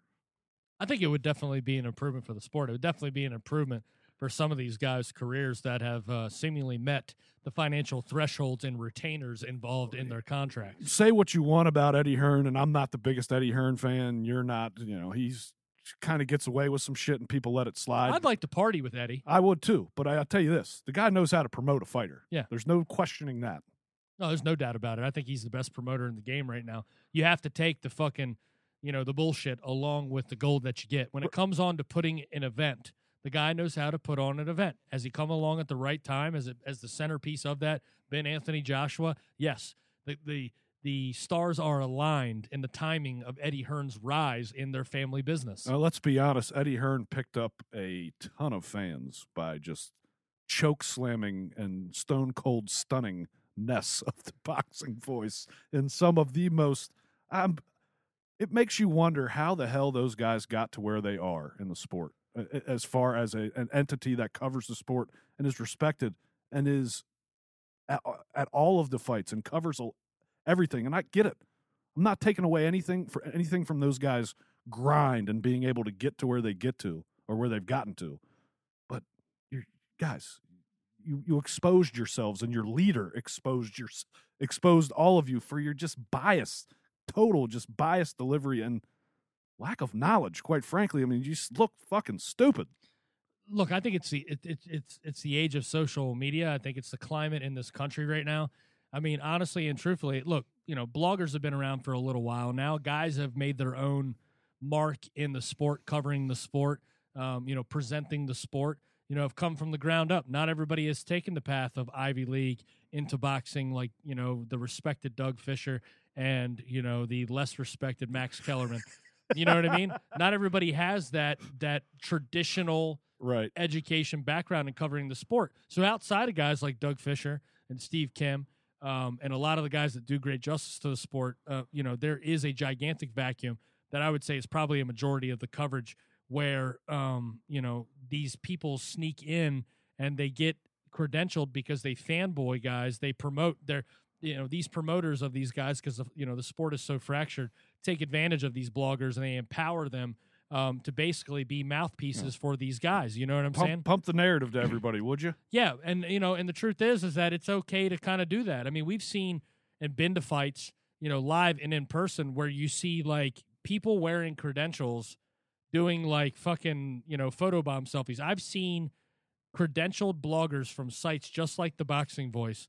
I think it would definitely be an improvement for the sport. It would definitely be an improvement for some of these guys' careers that have uh, seemingly met the financial thresholds and retainers involved in their contracts. Say what you want about Eddie Hearn, and I'm not the biggest Eddie Hearn fan. You're not, you know, he's kind of gets away with some shit and people let it slide. I'd like to party with Eddie. I would too, but I, I'll tell you this: the guy knows how to promote a fighter. Yeah. there's no questioning that. No, there's no doubt about it. I think he's the best promoter in the game right now. You have to take the fucking, you know, the bullshit along with the gold that you get. When it comes on to putting an event, the guy knows how to put on an event. Has he come along at the right time as it, as the centerpiece of that? Ben Anthony Joshua, yes. The the the stars are aligned in the timing of Eddie Hearn's rise in their family business. Uh, let's be honest: Eddie Hearn picked up a ton of fans by just choke slamming and stone cold stunning ness of the boxing voice in some of the most. Um, it makes you wonder how the hell those guys got to where they are in the sport, a- a- as far as a, an entity that covers the sport and is respected and is at, at all of the fights and covers everything. And I get it. I'm not taking away anything for anything from those guys' grind and being able to get to where they get to or where they've gotten to. But you guys, you you exposed yourselves and your leader exposed your exposed all of you for your just bias, total just biased delivery and lack of knowledge. Quite frankly, I mean, you look fucking stupid. look, I think it's the it, it, it's it's the age of social media. I think it's the climate in this country right now. I mean, honestly and truthfully, look, you know, bloggers have been around for a little while now. Guys have made their own mark in the sport, covering the sport, um, you know, presenting the sport. You know, have come from the ground up. Not everybody has taken the path of Ivy League into boxing, like you know the respected Doug Fischer and you know the less respected Max Kellerman. You know what I mean? Not everybody has that that traditional Right. education background in covering the sport. So outside of guys like Doug Fischer and Steve Kim, um, and a lot of the guys that do great justice to the sport, uh, you know, there is a gigantic vacuum that I would say is probably a majority of the coverage where, um, you know, these people sneak in and they get credentialed because they fanboy guys. They promote their, you know, these promoters of these guys because you know the sport is so fractured. Take advantage of these bloggers and they empower them um, to basically be mouthpieces for these guys. You know what I'm saying? Pump, pump the narrative to everybody, would you? Yeah, and you know, and the truth is, is that it's okay to kind of do that. I mean, we've seen and been to fights, you know, live and in person, where you see like people wearing credentials, doing like fucking, you know, photobomb selfies. I've seen credentialed bloggers from sites just like the Boxing Voice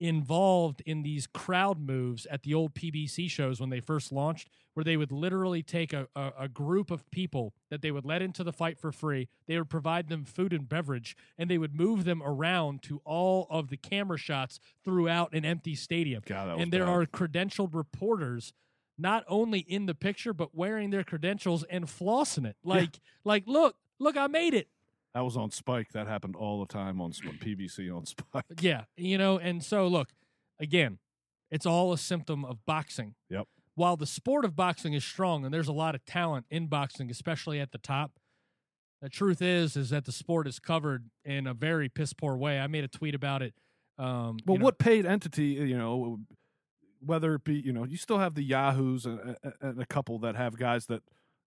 involved in these crowd moves at the old PBC shows when they first launched, where they would literally take a, a, a, group of people that they would let into the fight for free. They would provide them food and beverage, and they would move them around to all of the camera shots throughout an empty stadium. God, and there bad. are credentialed reporters not only in the picture but wearing their credentials and flossing it like like look look i made it That was on Spike. That happened all the time on Sp- PBC on Spike. Yeah, you know, and so look, again, it's all a symptom of boxing. Yep. While the sport of boxing is strong and there's a lot of talent in boxing, especially at the top, the truth is is that the sport is covered in a very piss poor way. I made a tweet about it. Um, Well, you know, what paid entity, uh, you know, whether it be, you know, you still have the Yahoos and, uh, uh, and a couple that have guys that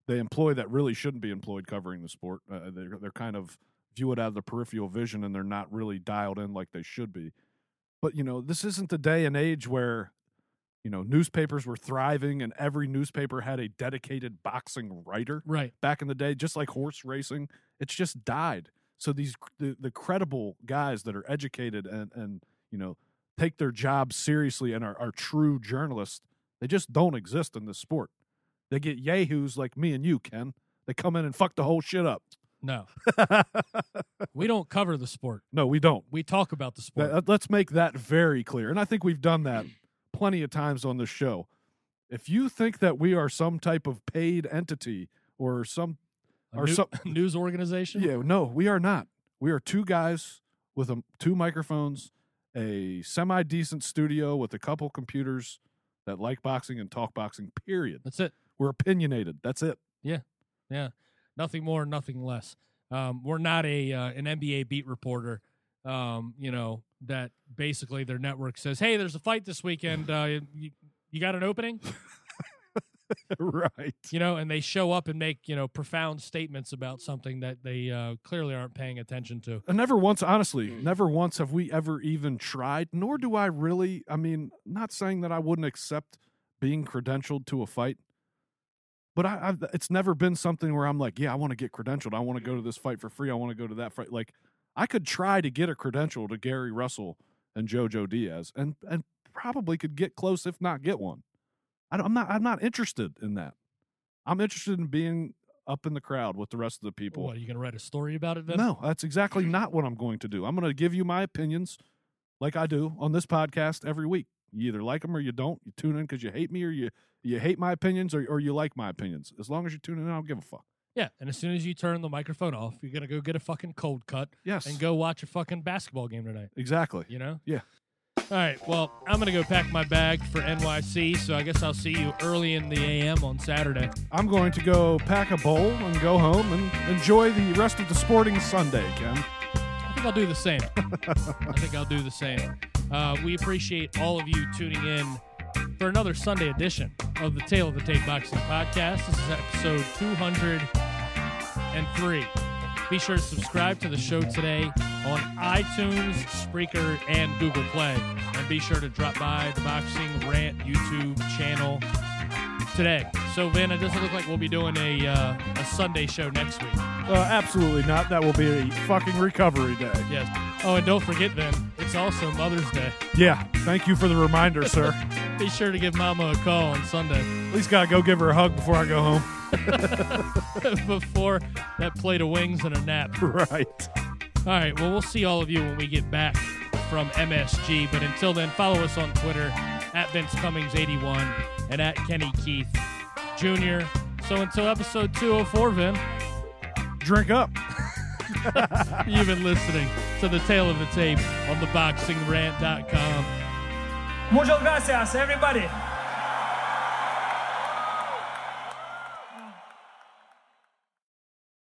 they employ that really shouldn't be employed covering the sport. Uh, they're, they're kind of view it out of the peripheral vision and they're not really dialed in like they should be. But, you know, this isn't the day and age where, you know, newspapers were thriving and every newspaper had a dedicated boxing writer right? back in the day, just like horse racing. It's just died. So these the, the credible guys that are educated and and you know take their job seriously and are, are true journalists, they just don't exist in this sport. They get yahoos like me and you, Ken. They come in and fuck the whole shit up. No, we don't cover the sport. no, we don't. We talk about the sport. That- let's make that very clear. And I think we've done that plenty of times on this show. If you think that we are some type of paid entity or some A or new- some news organization. Yeah, no, we are not. We are two guys with a, two microphones, a semi decent studio with a couple computers that like boxing and talk boxing. Period. That's it. We're opinionated. That's it. Yeah, yeah. nothing more, nothing less. Um, we're not a uh, an NBA beat reporter. Um, you know that basically their network says, "Hey, there's a fight this weekend. Uh, you, you got an opening?" right. You know, and they show up and make you know profound statements about something that they uh, clearly aren't paying attention to. And never once, honestly, never once have we ever even tried. Nor do I really. I mean, not saying that I wouldn't accept being credentialed to a fight, but I, I've, it's never been something where I'm like, yeah, I want to get credentialed. I want to go to this fight for free. I want to go to that fight. Like, I could try to get a credential to Gary Russell and JoJo Diaz, and and probably could get close, if not get one. I don't, I'm not. I'm not interested in that. I'm interested in being up in the crowd with the rest of the people. What are you going to write a story about it then? No, that's exactly not what I'm going to do. I'm going to give you my opinions like I do on this podcast every week. You either like them or you don't. You tune in because you hate me or you you hate my opinions or, or you like my opinions. As long as you tune in, I don't give a fuck. Yeah, and as soon as you turn the microphone off, you're going to go get a fucking cold cut Yes. and go watch a fucking basketball game tonight. Exactly. You know? Yeah. All right. Well, I'm going to go pack my bag for NYC, so I guess I'll see you early in the AM on Saturday. I'm going to go pack a bowl and go home and enjoy the rest of the sporting Sunday, Ken. I think I'll do the same. I think I'll do the same. Uh, we appreciate all of you tuning in for another Sunday edition of the Tale of the Tape Boxing Podcast. This is episode 203. Be sure to subscribe to the show today on iTunes, Spreaker, and Google Play. And be sure to drop by the Boxing Rant YouTube channel today. So, Van, it doesn't look like we'll be doing a, uh, a Sunday show next week. Uh, absolutely not. That will be a fucking recovery day. Yes. Oh, and don't forget, then, it's also Mother's Day. Yeah. Thank you for the reminder, sir. Be sure to give Mama a call on Sunday At least gotta go give her a hug before I go home. before that plate of wings and a nap. right. All right, well, we'll see all of you when we get back from MSG. But until then, follow us on Twitter at Vince Cummings81 and at Kenny Keith Jr. So until episode 204, Vin, Drink up. You've been listening to the Tale of the Tape on theboxingrant.com. Muchas gracias, everybody.